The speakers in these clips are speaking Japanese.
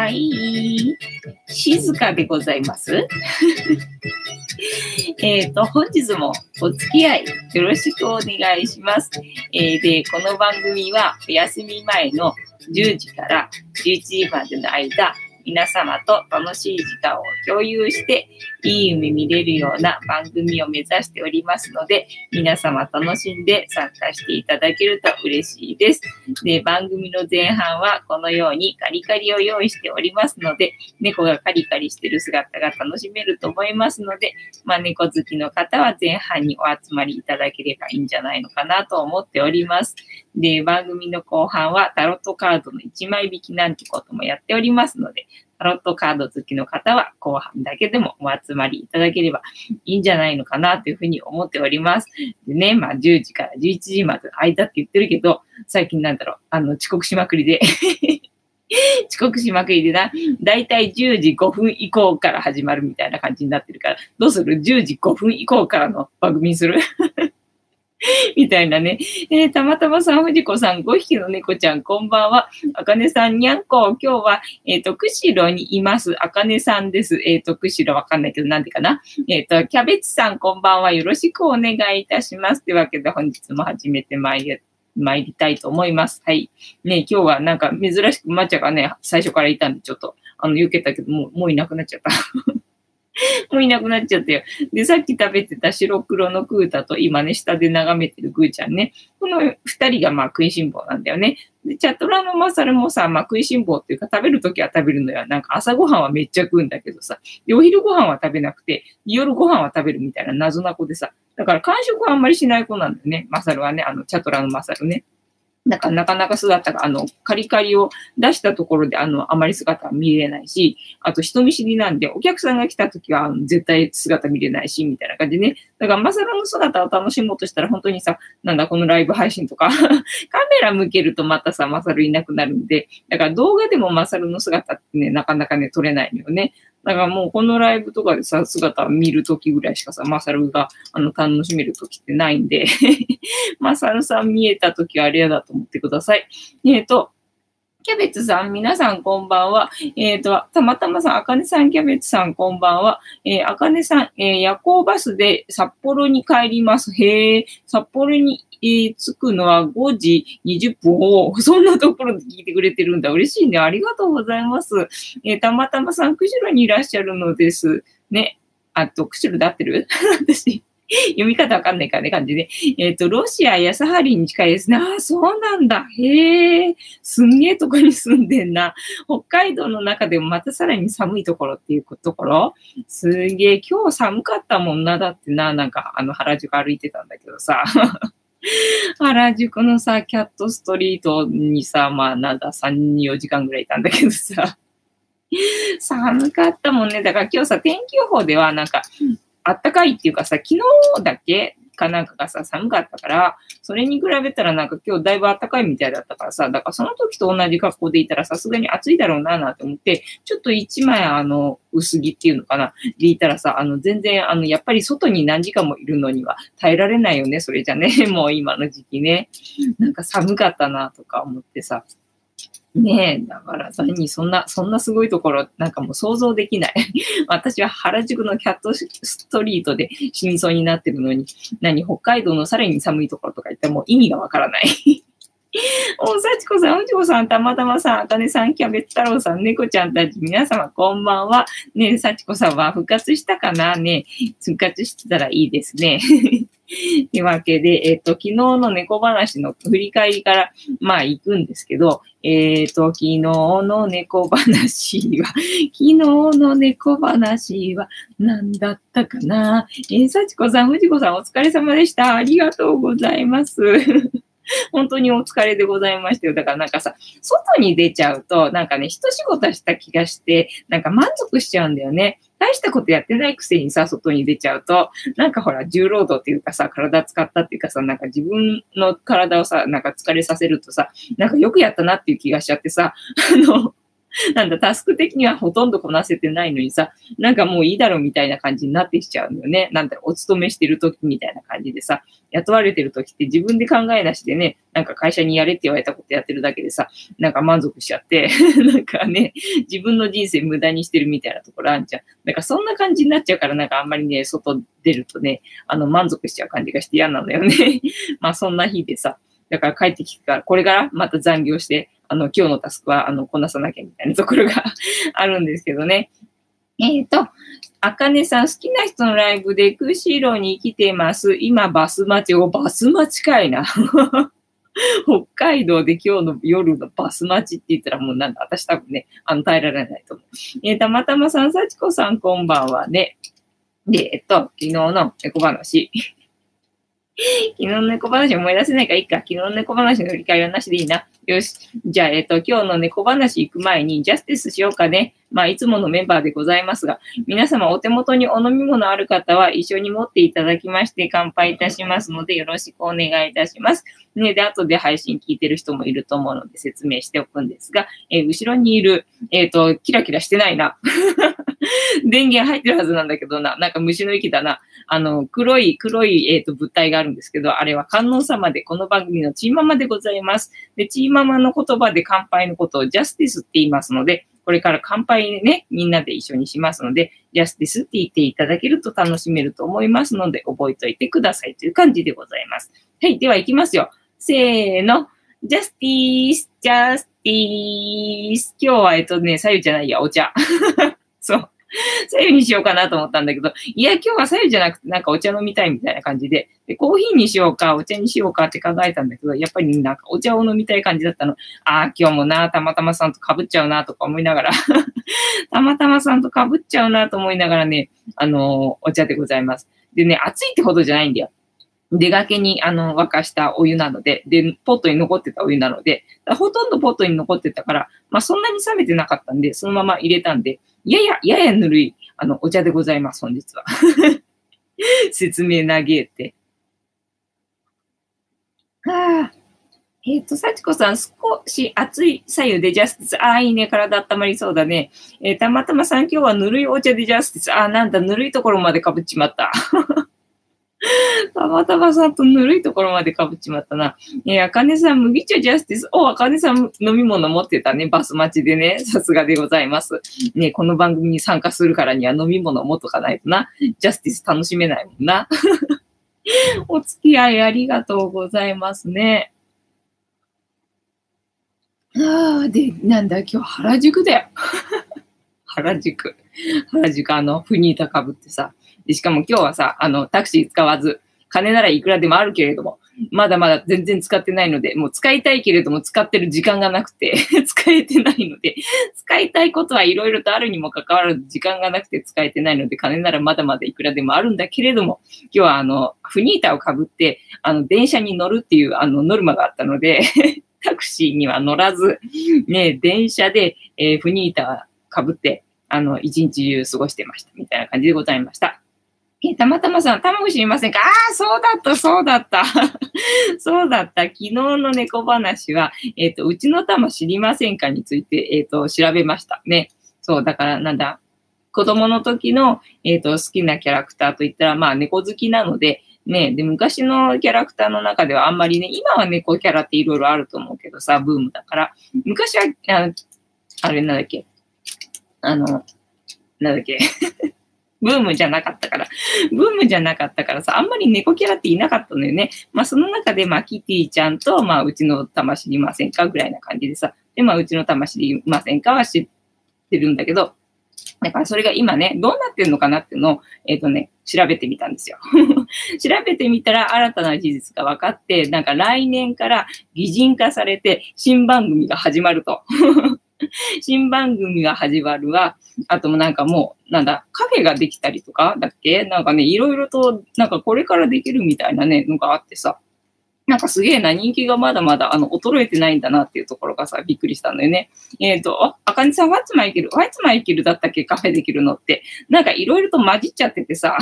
はい。静かでございます。えっと、本日もお付き合いよろしくお願いします。えー、で、この番組はお休み前の10時から11時までの間、皆様と楽しい時間を共有して、いい夢見れるような番組を目指しておりますので、皆様楽しんで参加していただけると嬉しいです。で、番組の前半はこのようにカリカリを用意しておりますので、猫がカリカリしてる姿が楽しめると思いますので、まあ、猫好きの方は前半にお集まりいただければいいんじゃないのかなと思っております。で、番組の後半はタロットカードの1枚引きなんてこともやっておりますので、タロットカード好きの方は後半だけでもお集まりいただければいいんじゃないのかなというふうに思っております。でね、まあ10時から11時まで空いたって言ってるけど、最近なんだろう、あの遅刻しまくりで 遅刻しまくりでな、だいたい10時5分以降から始まるみたいな感じになってるから、どうする ?10 時5分以降からの番組にする？みたいなね。えー、たまたまさん、藤子さん、5匹の猫ちゃん、こんばんは。あかねさん、にゃんこ、今日は、えっ、ー、と、釧路にいます。あかねさんです。えっ、ー、と、釧路わかんないけど、なんでかな。えっ、と、キャベツさん、こんばんは。よろしくお願いいたします。というわけで、本日も始めてまいり参りたいと思います。はい。ね、今日はなんか珍しく抹茶がね、最初からいたんで、ちょっと、あの、避けたけど、もう、もういなくなっちゃった。もういなくなっちゃったよ。で、さっき食べてた白黒のクータと今ね、下で眺めてるグーちゃんね。この二人がまあ食いしん坊なんだよね。で、チャトラのマサルもさ、まあ食いしん坊っていうか食べるときは食べるのよ。なんか朝ごはんはめっちゃ食うんだけどさ。で、お昼ごはんは食べなくて、夜ごはんは食べるみたいな謎な子でさ。だから完食はあんまりしない子なんだよね。マサルはね、あの、チャトラのマサルね。なんかなかなか姿が、あの、カリカリを出したところで、あの、あまり姿は見れないし、あと人見知りなんで、お客さんが来た時は、絶対姿見れないし、みたいな感じでね。だから、マサラの姿を楽しもうとしたら、本当にさ、なんだ、このライブ配信とか カメラ向けるとまたさ、マサルいなくなるんで、だから動画でもマサルの姿ってね、なかなかね、撮れないのよね。だからもうこのライブとかでさ、姿見るときぐらいしかさ、マサルがあの楽しめるときってないんで マサルさん見えたときはあれやだと思ってください。えっ、ー、と、キャベツさん、皆さんこんばんは。えっ、ー、と、たまたまさん、あかねさん、キャベツさんこんばんは。えー、あかねさん、えー、夜行バスで札幌に帰ります。へえ、札幌に、えー、着くのは5時20分を、そんなところで聞いてくれてるんだ。嬉しいね。ありがとうございます。えー、たまたまさん、釧路にいらっしゃるのです。ね。あと、釧路で合ってる？私。読み方わかんないからね、感じで。えっ、ー、と、ロシアやサハリンに近いですね。ああ、そうなんだ。へえ、すんげえとこに住んでんな。北海道の中でもまたさらに寒いところっていうところすげえ、今日寒かったもんな。だってな、なんか、あの、原宿歩いてたんだけどさ。原宿のさ、キャットストリートにさ、まあ、なんだ、3、4時間ぐらいいたんだけどさ。寒かったもんね。だから今日さ、天気予報ではなんか、あったかいっていうかさ、昨日だけかなんかがさ、寒かったから、それに比べたらなんか今日だいぶ暖かいみたいだったからさ、だからその時と同じ格好でいたらさすがに暑いだろうななんて思って、ちょっと一枚あの、薄着っていうのかな、でいたらさ、あの、全然あの、やっぱり外に何時間もいるのには耐えられないよね、それじゃね、もう今の時期ね。なんか寒かったなとか思ってさ。ねえ、だから何そんな、そんなすごいところ、なんかもう想像できない。私は原宿のキャットストリートで死にそうになってるのに、何北海道のさらに寒いところとか言ったらもう意味がわからない。お、幸子さん、おじこさん、たまたまさん、あかねさん、キャベツ太郎さん、猫ちゃんたち、皆様こんばんは。ねえ、幸子さんは復活したかな？ねえ復活してたらいいですね。と いうわけで、えっ、ー、と、昨日の猫話の振り返りから、まあ、行くんですけど、えっ、ー、と、昨日の猫話は、昨日の猫話は、何だったかな？えー、幸子さん、藤子さん、お疲れ様でした。ありがとうございます。本当にお疲れでございましたよ。だからなんかさ、外に出ちゃうと、なんかね、一仕事した気がして、なんか満足しちゃうんだよね。大したことやってないくせにさ、外に出ちゃうと、なんかほら、重労働っていうかさ、体使ったっていうかさ、なんか自分の体をさ、なんか疲れさせるとさ、なんかよくやったなっていう気がしちゃってさ、あの、なんだ、タスク的にはほとんどこなせてないのにさ、なんかもういいだろうみたいな感じになってきちゃうのよね。なんだろう、お勤めしてる時みたいな感じでさ、雇われてる時って自分で考えなしでね、なんか会社にやれって言われたことやってるだけでさ、なんか満足しちゃって、なんかね、自分の人生無駄にしてるみたいなところあんじゃん。なんかそんな感じになっちゃうから、なんかあんまりね、外出るとね、あの満足しちゃう感じがして嫌なのよね。まあそんな日でさ、だから帰ってきてから、これからまた残業して、あの、今日のタスクは、あの、こなさなきゃみたいなところが あるんですけどね。えっ、ー、と、あかねさん、好きな人のライブで釧路に来てます。今、バス待ち。お、バス待ちかいな。北海道で今日の夜のバス待ちって言ったらもうなんだ、私多分ね、あの、耐えられないと思う。えー、たまたまさん、さちこさん、こんばんはね。で、えっと、昨日の猫話。昨日の猫話思い出せないからいいか。昨日の猫話の振り返りはなしでいいな。よし。じゃあ、えっ、と、今日の猫話行く前に、ジャスティスしようかね。まあ、いつものメンバーでございますが、皆様お手元にお飲み物ある方は一緒に持っていただきまして乾杯いたしますので、よろしくお願いいたします。ね、で、後で配信聞いてる人もいると思うので説明しておくんですが、えー、後ろにいる、えっ、ー、と、キラキラしてないな。電源入ってるはずなんだけどな、なんか虫の息だな。あの、黒い、黒い、えっ、ー、と、物体があるんですけど、あれは観音様で、この番組のチーママでございます。で、チーママの言葉で乾杯のことをジャスティスって言いますので、これから乾杯ね、みんなで一緒にしますので、ジャスティスって言っていただけると楽しめると思いますので、覚えておいてくださいという感じでございます。はい、では行きますよ。せーの。ジャスティース、ジャスティース。今日は、えっとね、左右じゃないや、お茶。左右にしようかなと思ったんだけど、いや、今日は左右じゃなくてなんかお茶飲みたいみたいな感じで、で、コーヒーにしようか、お茶にしようかって考えたんだけど、やっぱりなんかお茶を飲みたい感じだったの。ああ、今日もな、たまたまさんと被っちゃうなとか思いながら たまたまさんと被っちゃうなと思いながらね、あのー、お茶でございます。でね、暑いってほどじゃないんだよ。出がけにあの沸かしたお湯なので、で、ポットに残ってたお湯なので、ほとんどポットに残ってたから、まあそんなに冷めてなかったんで、そのまま入れたんで、やや、ややぬるい、あの、お茶でございます、本日は。説明投げて。ああ。えっ、ー、と、幸子さん、少し熱い左右でジャスティス。ああ、いいね。体温まりそうだね。えー、たまたまさん、今日はぬるいお茶でジャスティス。ああ、なんだ、ぬるいところまでかぶっちまった。たまたまさんとぬるいところまでかぶっちまったな。えー、あかねさん、麦茶ジャスティス。お、あかねさん飲み物持ってたね。バス待ちでね。さすがでございます。ね、この番組に参加するからには飲み物持っとかないとな。ジャスティス楽しめないもんな。お付き合いありがとうございますね。ああ、で、なんだ、今日原宿だよ。原宿。原宿、あの、フニータかぶってさ。で、しかも今日はさ、あの、タクシー使わず、金ならいくらでもあるけれども、まだまだ全然使ってないので、もう使いたいけれども使ってる時間がなくて 使えてないので、使いたいことはいろいろとあるにもかかわらず時間がなくて使えてないので、金ならまだまだいくらでもあるんだけれども、今日はあの、フニータをかぶって、あの、電車に乗るっていうあの、ノルマがあったので タクシーには乗らず、ね、電車で、えー、フニータかぶって、あの、一日中過ごしてました。みたいな感じでございました。え、たまたまさん、卵知りませんか？ああ、そうだった、そうだった。そうだった。昨日の猫話は、えっ、ー、と、うちの玉知りませんかについて、えっ、ー、と、調べました。ね。そう、だから、なんだ、子供の時の、えっ、ー、と、好きなキャラクターといったら、まあ、猫好きなので、ね、で、昔のキャラクターの中ではあんまりね、今は猫キャラっていろいろあると思うけどさ、ブームだから、昔は、ああれなんだっけ、あの、なんだっけ？ブームじゃなかったから、ブームじゃなかったからさ、あんまり猫キャラっていなかったのよね。まあその中で、まあキティちゃんと、まあうちの玉知りませんかぐらいな感じでさ、で、まあうちの玉知りませんかは知ってるんだけど、だからそれが今ね、どうなってるのかなっていうのを、えっ、ー、とね、調べてみたんですよ。調べてみたら新たな事実が分かって、なんか来年から擬人化されて新番組が始まると。新番組が始まるわ。あともなんかもう、なんだ、カフェができたりとかだっけ？なんかね、いろいろと、なんかこれからできるみたいなね、のがあってさ。なんかすげえな、人気がまだまだ、あの、衰えてないんだなっていうところがさ、びっくりしたんだよね。えっ、ー、と、あ、あかねさん、ワッツマイケル、ワッツマイケルだったっけ？カフェできるのって。なんかいろいろと混じっちゃっててさ。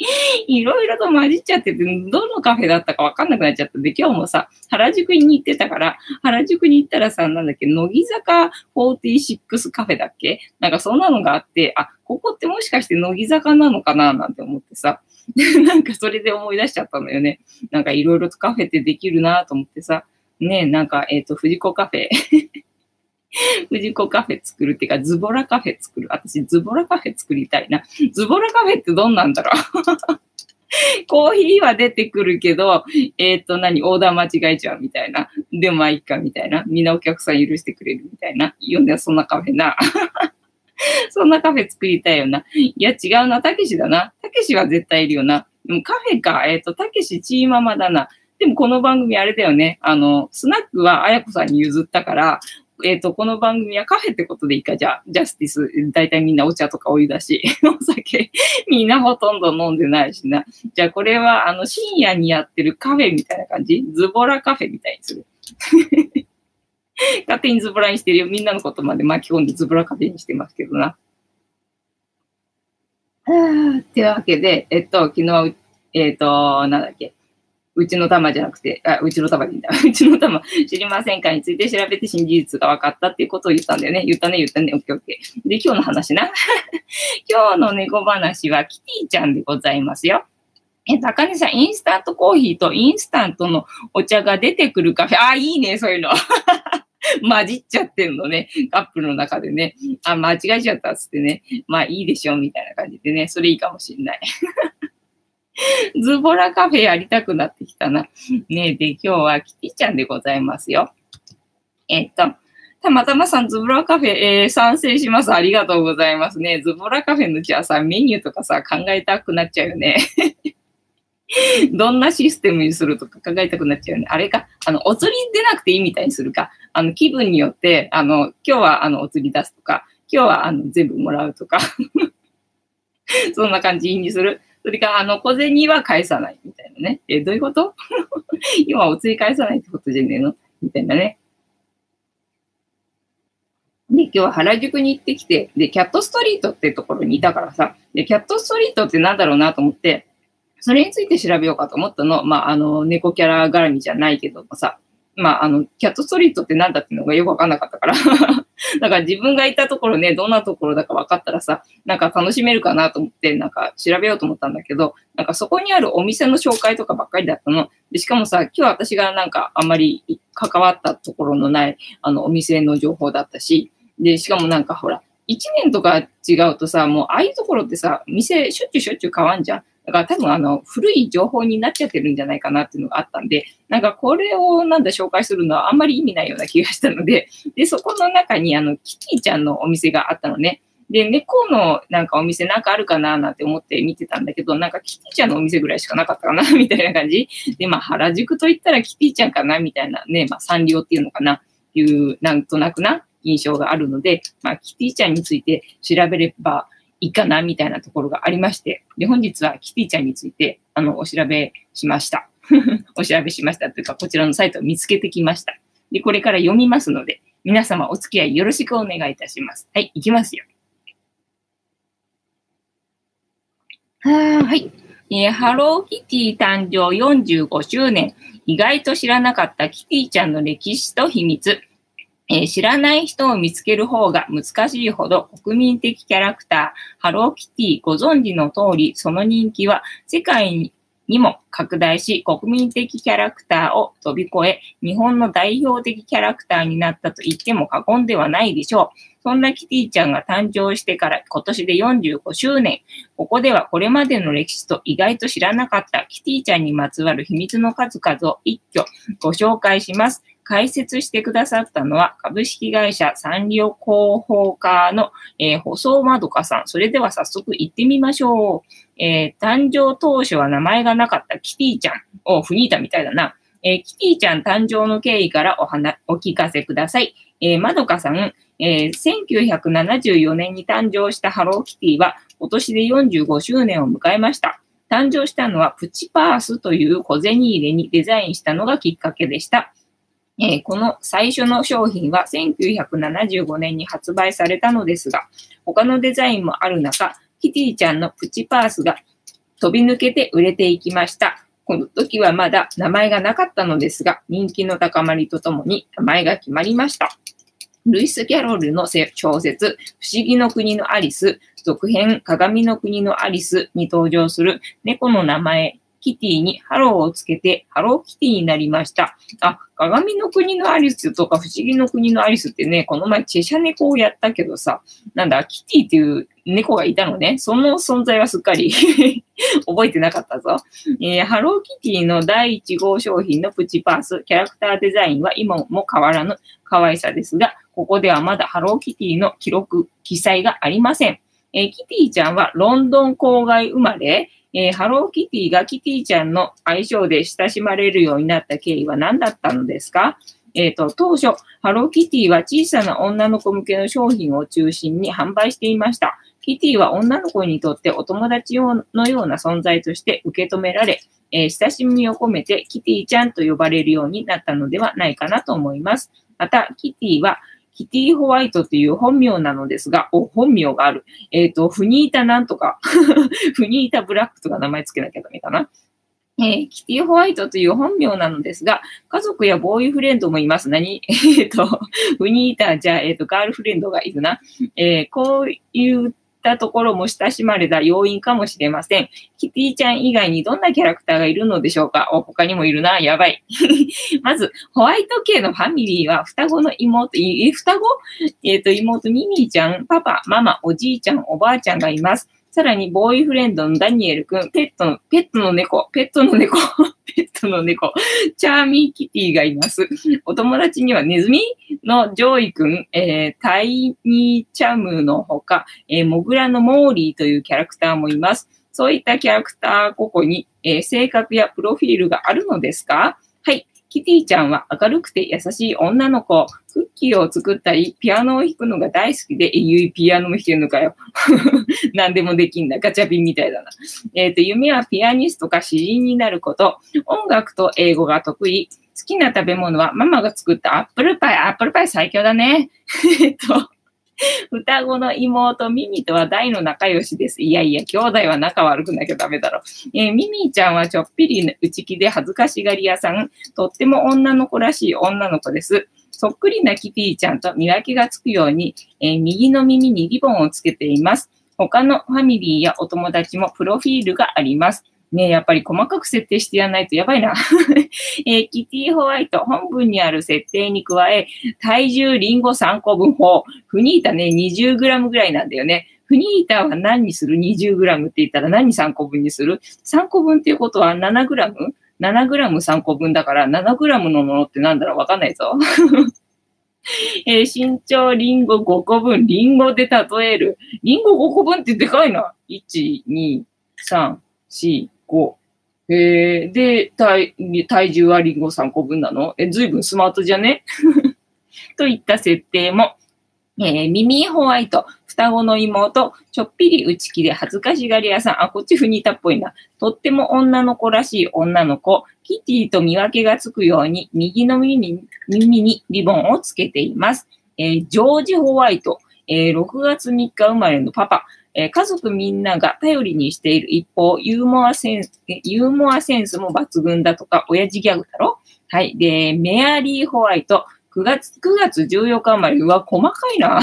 いろいろと混じっちゃってて、どのカフェだったかわかんなくなっちゃったんで、今日もさ、原宿に行ってたから、原宿に行ったらさ、なんだっけ、乃木坂46カフェだっけ？なんかそんなのがあって、あ、ここってもしかして乃木坂なのかな？なんて思ってさ、なんかそれで思い出しちゃったのよね。なんかいろいろとカフェってできるなと思ってさ、ねなんか、えっ、ー、と、藤子カフェ。藤子カフェ作るっていうか、ズボラカフェ作る。私、ズボラカフェ作りたいな。ズボラカフェってどんなんだろう コーヒーは出てくるけど、えっ、ー、と、何、オーダー間違えちゃうみたいな。でもまあいいかみたいな。みんなお客さん許してくれるみたいな。いいよね、そんなカフェな。そんなカフェ作りたいよな。いや、違うな。たけしだな。たけしは絶対いるよな。でもカフェか。えっ、ー、と、たけしチーママだな。でもこの番組あれだよね。あの、スナックはあやこさんに譲ったから、えっ、ー、と、この番組はカフェってことでいいか、じゃあ、ジャスティス、大体みんなお茶とかお湯だし、お酒、みんなほとんど飲んでないしな。じゃあ、これは、あの、深夜にやってるカフェみたいな感じ？ズボラカフェみたいにする。勝手にズボラにしてるよ。みんなのことまで巻き込んでズボラカフェにしてますけどな。ってわけで、えっと、昨日、えっと、なんだっけ？うちの玉じゃなくて、あ、うちの玉でいいんだ。うちの玉、知りませんかについて調べて新事実が分かったっていうことを言ったんだよね。言ったね、言ったね。オッケーオッケー。で、今日の話な。今日の猫話はキティちゃんでございますよ。え、高根さん、インスタントコーヒーとインスタントのお茶が出てくるカフェ。あ、いいね、そういうの。混じっちゃってんのね。カップルの中でね。あ、間違えちゃったっつってね。まあいいでしょ、みたいな感じでね。それいいかもしんない。ズボラカフェやりたくなってきたな。ねで、今日はキティちゃんでございますよ。えっと、たまたまさん、ズボラカフェ、えー、賛成します。ありがとうございますね。ズボラカフェのじゃあさ、メニューとかさ、考えたくなっちゃうよね。どんなシステムにするとか考えたくなっちゃうよね。あれか、あの、お釣り出なくていいみたいにするか。あの、気分によって、あの、今日はあの、お釣り出すとか、今日はあの、全部もらうとか。そんな感じにする。それから、あの、小銭は返さないみたいなね。え、どういうこと？今お釣り返さないってことじゃねえの？みたいなね。で、今日は原宿に行ってきて、で、キャットストリートってところにいたからさ、で、キャットストリートってなんだろうなと思って、それについて調べようかと思ったの。まあ、あの、猫キャラ絡みじゃないけどもさ、まあ、あの、キャットストリートって何だっていうのがよくわかんなかったから だから自分がいたところね、どんなところだか分かったらさ、なんか楽しめるかなと思って、なんか調べようと思ったんだけど、なんかそこにあるお店の紹介とかばっかりだったの。で、しかもさ、今日私がなんかあんまり関わったところのない、あの、お店の情報だったし、で、しかもなんかほら、1年とか違うとさ、もうああいうところってさ、店しょっちゅうしょっちゅう変わんじゃん。だから多分あの、古い情報になっちゃってるんじゃないかなっていうのがあったんで、なんかこれをなんだ紹介するのはあんまり意味ないような気がしたので、で、そこの中にあの、キティちゃんのお店があったのね。で、猫のなんかお店なんかあるかななんて思って見てたんだけど、なんかキティちゃんのお店ぐらいしかなかったかなみたいな感じ。で、まあ原宿と言ったらキティちゃんかなみたいなね、まあサンリオっていうのかなていう、なんとなくな印象があるので、まあキティちゃんについて調べれば、いいかなみたいなところがありまして、で、本日はキティちゃんについて、あの、お調べしました。お調べしましたというか、こちらのサイトを見つけてきました。で、これから読みますので、皆様お付き合いよろしくお願いいたします。はい、いきますよ。ははい。えー、ハローキティ誕生45周年。意外と知らなかったキティちゃんの歴史と秘密。えー、知らない人を見つける方が難しいほど国民的キャラクター、ハローキティご存知の通り、その人気は世界にも拡大し、国民的キャラクターを飛び越え、日本の代表的キャラクターになったと言っても過言ではないでしょう。そんなキティちゃんが誕生してから今年で45周年。ここではこれまでの歴史と意外と知らなかったキティちゃんにまつわる秘密の数々を一挙ご紹介します。解説してくださったのは、株式会社サンリオ広報課の、えー、細まどかさん。それでは早速行ってみましょう。えー、誕生当初は名前がなかったキティちゃんをフニータみたいだな。えー、キティちゃん誕生の経緯からお話、お聞かせください。えー、まどかさん、えー、1974年に誕生したハローキティは今年で45周年を迎えました。誕生したのはプチパースという小銭入れにデザインしたのがきっかけでした。えー、この最初の商品は1975年に発売されたのですが、他のデザインもある中、キティちゃんのプチパースが飛び抜けて売れていきました。この時はまだ名前がなかったのですが、人気の高まりとともに名前が決まりました。ルイス・キャロルの小説、不思議の国のアリス、続編、鏡の国のアリスに登場する猫の名前、キティにハローをつけて、ハローキティになりました。あ、鏡の国のアリスとか不思議の国のアリスってね、この前チェシャ猫をやったけどさ、なんだ、キティっていう猫がいたのね。その存在はすっかり 覚えてなかったぞ。えー、ハローキティの第1号商品のプチパース、キャラクターデザインは今も変わらぬ可愛さですが、ここではまだハローキティの記録、記載がありません。えー、キティちゃんはロンドン郊外生まれ、えー、ハローキティがキティちゃんの愛称で親しまれるようになった経緯は何だったのですか？えっ、ー、と、当初、ハローキティは小さな女の子向けの商品を中心に販売していました。キティは女の子にとってお友達のような存在として受け止められ、えー、親しみを込めてキティちゃんと呼ばれるようになったのではないかなと思います。また、キティはキティホワイトという本名なのですが、お、本名がある。えっ、ー、と、フニータなんとか、フニータブラックとか名前つけなきゃダメかな。えー、キティホワイトという本名なのですが、家族やボーイフレンドもいます。何？えっ、ー、と、フニータ、じゃあ、えっ、ー、と、ガールフレンドがいるな。えこういうったところも親しまれた要因かもしれません。キティちゃん以外にどんなキャラクターがいるのでしょうか？お、他にもいるな。やばい。まず、ホワイト系のファミリーは双子の妹、え、双子？えっ、ー、と、妹ミミィちゃん、パパ、ママ、おじいちゃん、おばあちゃんがいます。さらに、ボーイフレンドのダニエルくん、ペットの、ペットの猫、ペットの猫、ペットの猫、チャーミーキティがいます。お友達にはネズミのジョイくん、えー、タイニーチャムのほか、えー、モグラのモーリーというキャラクターもいます。そういったキャラクター個々に、えー、性格やプロフィールがあるのですかはい。キティちゃんは明るくて優しい女の子。クッキーを作ったり、ピアノを弾くのが大好きで、え、ゆいピアノも弾けるのかよ。何でもできんだ。ガチャピンみたいだな。えっ、ー、と、夢はピアニストか詩人になること。音楽と英語が得意。好きな食べ物はママが作ったアップルパイ。アップルパイ最強だね。えっと、双子の妹ミミとは大の仲良しです。いやいや、兄弟は仲悪くなきゃダメだろ。えー、ミミちゃんはちょっぴり内気で恥ずかしがり屋さん。とっても女の子らしい女の子です。そっくりなキティちゃんと見分けがつくように、えー、右の耳にリボンをつけています。他のファミリーやお友達もプロフィールがあります。ねやっぱり細かく設定してやらないとやばいな。えー、キティホワイト本文にある設定に加え、体重リンゴ3個分法。フニータね、20g ぐらいなんだよね。フニータは何にする ?20g って言ったら何3個分にする ?3 個分っていうことは 7g?7g 3個分だから 7g のものってなんだろうわかんないぞ。えー、身長リンゴ5個分、リンゴで例える。リンゴ5個分ってでかいな。1、2、3、4、5。えー、で、体、体重はリンゴ3個分なの？え、ずいぶんスマートじゃね？といった設定も、えー、ミミーホワイト、双子の妹、ちょっぴり内気で恥ずかしがり屋さん、あ、こっちフニータっぽいな。とっても女の子らしい女の子、キティと見分けがつくように、右の耳に耳にリボンをつけています。えー、ジョージ・ホワイト、えー、6月3日生まれのパパ、えー、家族みんなが頼りにしている一方、ユーモアセンス、ユーモアセンスも抜群だとか、親父ギャグだろ？はい。で、メアリー・ホワイト、9月、9月14日生まれ、うわ、細かいな。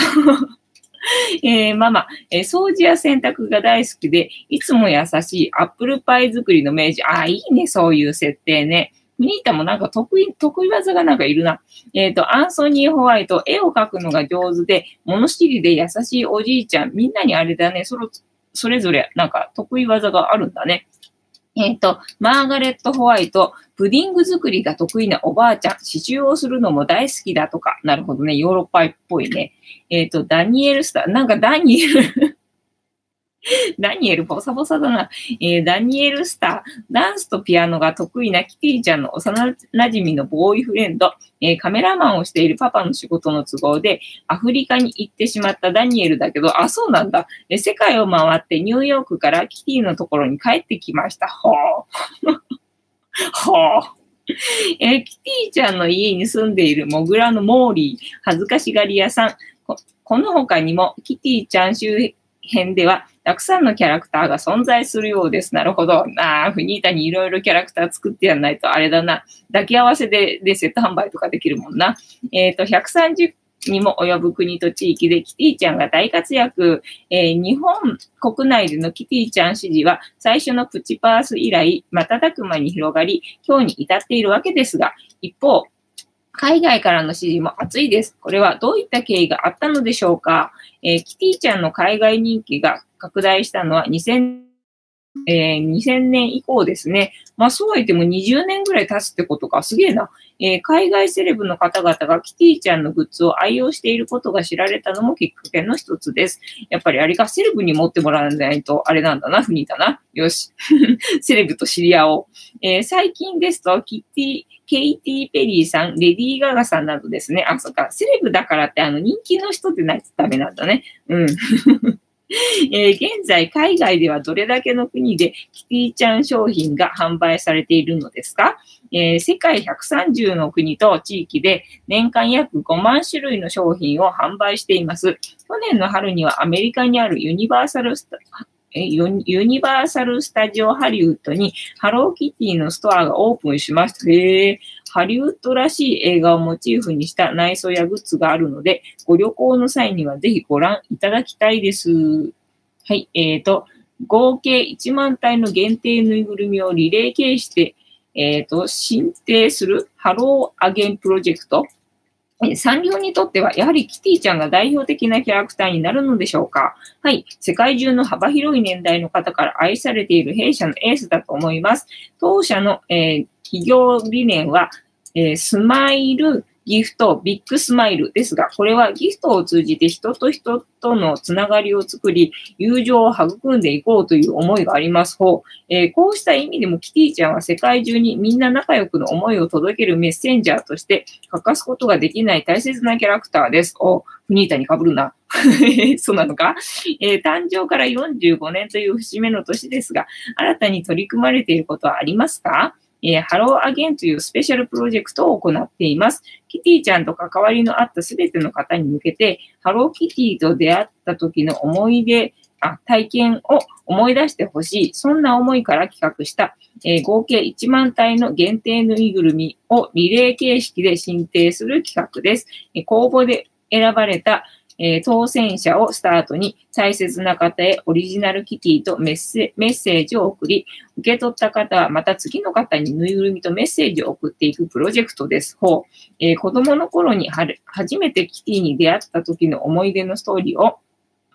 えー、ママ、えー、掃除や洗濯が大好きで、いつも優しいアップルパイ作りの名人。あ、いいね、そういう設定ね。フニータもなんか得意、得意技がなんかいるな。えっ、ー、と、アンソニー・ホワイト、絵を描くのが上手で、物知りで優しいおじいちゃん。みんなにあれだね、それそれぞれなんか得意技があるんだね。えっ、ー、と、マーガレット・ホワイト、プディング作りが得意なおばあちゃん、刺繍をするのも大好きだとか。なるほどね、ヨーロッパっぽいね。えっ、ー、と、ダニエル・スター、なんかダニエル ダニエル、ボサボサだな。えー、ダニエル・スター、ダンスとピアノが得意なキティちゃんの幼馴染のボーイフレンド、えー、カメラマンをしているパパの仕事の都合で、アフリカに行ってしまったダニエルだけど、あ、そうなんだ。え世界を回ってニューヨークからキティのところに帰ってきました。ほー。ほー。えー、キティちゃんの家に住んでいるモグラのモーリー、恥ずかしがり屋さん。ここの他にも、キティちゃん周辺では、たくさんのキャラクターが存在するようです。なるほど。ああ、フニータにいろいろキャラクター作ってやんないとあれだな。抱き合わせででセット販売とかできるもんな。えっ、ー、と、130にも及ぶ国と地域でキティちゃんが大活躍。えー、日本国内でのキティちゃん支持は最初のプチパース以来、瞬く間に広がり、今日に至っているわけですが、一方、海外からの支持も熱いです。これはどういった経緯があったのでしょうか、えー、キティちゃんの海外人気が拡大したのは2000えー、2000年以降ですね。まあそうは言っても20年ぐらい経つってことか。すげえな。えー、海外セレブの方々がキティちゃんのグッズを愛用していることが知られたのもきっかけの一つです。やっぱりあれがセレブに持ってもらわないとあれなんだな、フニだな。よし。セレブと知り合おう。えー、最近ですと、キティ、ケイティ・ペリーさん、レディー・ガガさんなどですね。あ、そっか。セレブだからってあの人気の人ってないとダメなんだね。うん。えー、現在、海外ではどれだけの国でキティちゃん商品が販売されているのですか、えー、世界130の国と地域で年間約5万種類の商品を販売しています。去年の春にはアメリカにあるユニバーサルスタユニバーサル・スタジオ・ハリウッドにハローキティのストアがオープンしました。へーハリウッドらしい映画をモチーフにした内装やグッズがあるので、ご旅行の際にはぜひご覧いただきたいです。はい、えーと、合計1万体の限定ぬいぐるみをリレー形式で、えっ、ー、と、申請する Hello Again プロジェクト。サンリオにとっては、やはりキティちゃんが代表的なキャラクターになるのでしょうか？はい。世界中の幅広い年代の方から愛されている弊社のエースだと思います。当社の、えー、企業理念は、えー、 Small Gift, Big Smile ですが、これはギフトを通じて人と人とのつながりを作り、友情を育んでいこうという思いがありますから、えー、こうした意味でもキティちゃんは世界中にみんな仲良くの思いを届けるメッセンジャーとして欠かすことができない大切なキャラクターです。お、フニータに被るな。そうなのか、えー、誕生から45年という節目の年ですが、新たに取り組まれていることはありますか？えー、 Hello Again というスペシャルプロジェクトを行っています。キティちゃんと関わりのあったすべての方に向けて、ハローキティと出会った時の思い出、あ体験を思い出してほしい。そんな思いから企画した、えー、合計1万体の限定ぬいぐるみをリレー形式で申請する企画です。えー、公募で選ばれたえー、当選者をスタートに大切な方へオリジナルキティとメッセメッセージを送り、受け取った方はまた次の方にぬいぐるみとメッセージを送っていくプロジェクトです。ほう。えー、子供の頃に初めてキティに出会った時の思い出のストーリーを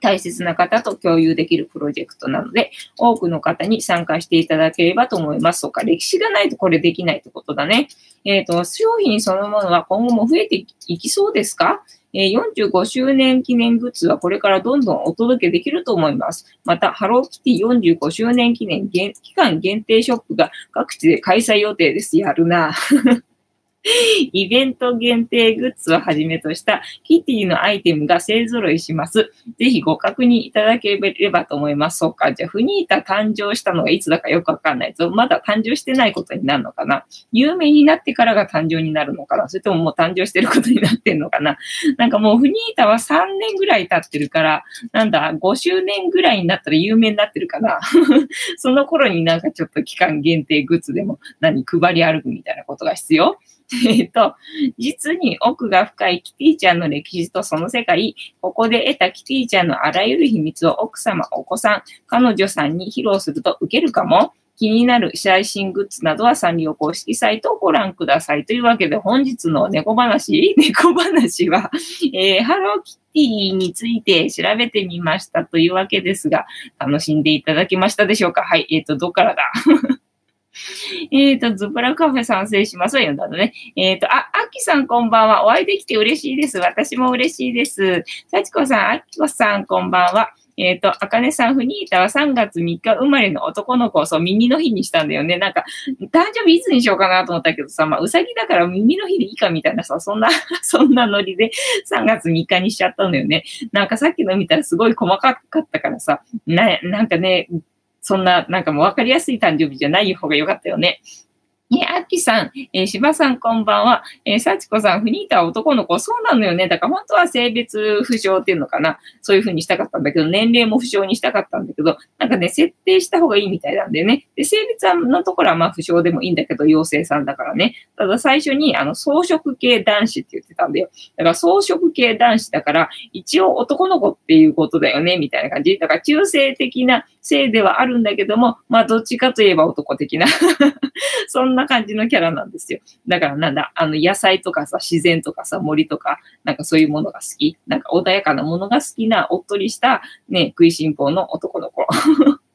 大切な方と共有できるプロジェクトなので、多くの方に参加していただければと思います。そうか、歴史がないとこれできないってことだね。えっ、ー、と、商品そのものは今後も増えていきそうですか？え45周年記念グッズはこれからどんどんお届けできると思います。また、ハローキティ45周年記念期間限定ショップが各地で開催予定です。やるな。イベント限定グッズをはじめとしたキティのアイテムが勢揃いします。ぜひご確認いただければと思います。そうか。じゃあ、フニータ誕生したのがいつだかよくわかんないぞ。まだ誕生してないことになるのかな有名になってからが誕生になるのかなそれとももう誕生してることになってんのかななんかもうフニータは3年ぐらい経ってるから、なんだ、5周年ぐらいになったら有名になってるかな その頃になんかちょっと期間限定グッズでも何配り歩くみたいなことが必要えっと、実に奥が深いキティちゃんの歴史とその世界、ここで得たキティちゃんのあらゆる秘密を奥様、お子さん、彼女さんに披露すると受けるかも。気になる最新グッズなどはサンリオ公式サイトをご覧ください。というわけで本日の猫話、猫話は、えー、ハローキティについて調べてみましたというわけですが、楽しんでいただけましたでしょうか？はい、えっ、ー、と、どっからだ？えっ、と、ズブラカフェ賛成します。読んだのね。えっ、ー、と、あ、アッキさんこんばんは。お会いできて嬉しいです。私も嬉しいです。幸子さん、アッキコさんこんばんは。えっ、ー、と、あかねさん、フニータは3月3日生まれの男の子をそう耳の日にしたんだよね。なんか、誕生日いつにしようかなと思ったけどさ、まあ、うさぎだから耳の日でいいかみたいなさ、そんな、そんなノリで3月3日にしちゃったのよね。なんかさっきの見たらすごい細かかったからさ、な、なんかね、そんな、なんかもう分かりやすい誕生日じゃない方が良かったよね。ね、あきさん、えー、しばさんこんばんは。えー、さちこさん、フニータは男の子。そうなのよね。だから本当は性別不詳っていうのかな。そういう風にしたかったんだけど、年齢も不詳にしたかったんだけど、なんかね、設定した方がいいみたいなんでね。で、性別のところはまあ不詳でもいいんだけど、妖精さんだからね。ただ最初に、あの、装飾系男子って言ってたんだよ。だから装飾系男子だから、一応男の子っていうことだよね、みたいな感じ。だから中性的な性ではあるんだけども、まあどっちかといえば男的な そんな感じのキャラなんですよ。だからなんだ、あの野菜とかさ、自然とかさ、森とか、なんかそういうものが好き。なんか穏やかなものが好きな、おっとりした、ね、食いしん坊の男の子。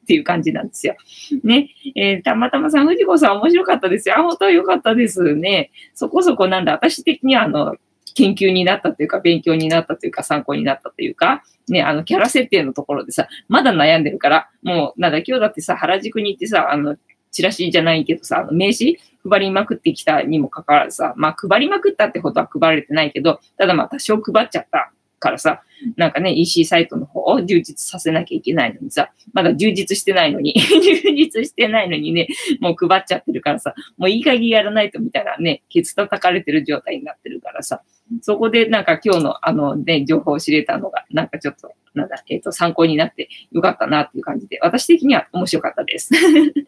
っていう感じなんですよ。ね。えー、たまたまさん、藤子さん面白かったですよ。あ、本当は良かったですね。そこそこなんだ、私的にはあの、研究になったというか、勉強になったというか、参考になったというか、ね、あの、キャラ設定のところでさ、まだ悩んでるから、もう、なんだ、今日だってさ、原宿に行ってさ、あの、チラシじゃないけどさ、あの名刺配りまくってきたにもかかわらずさ、まあ配りまくったってことは配られてないけど、ただまあ多少配っちゃった。からさ、なんかね、EC サイトの方を充実させなきゃいけないのにさ、まだ充実してないのに 充実してないのにね、もう配っちゃってるからさ、もういい限りやらないとみたいなね、ケツ叩かれてる状態になってるからさ、そこでなんか今日のあのね、情報を知れたのが、なんかちょっと、なんだ、えっ、ー、と、参考になってよかったなっていう感じで、私的には面白かったです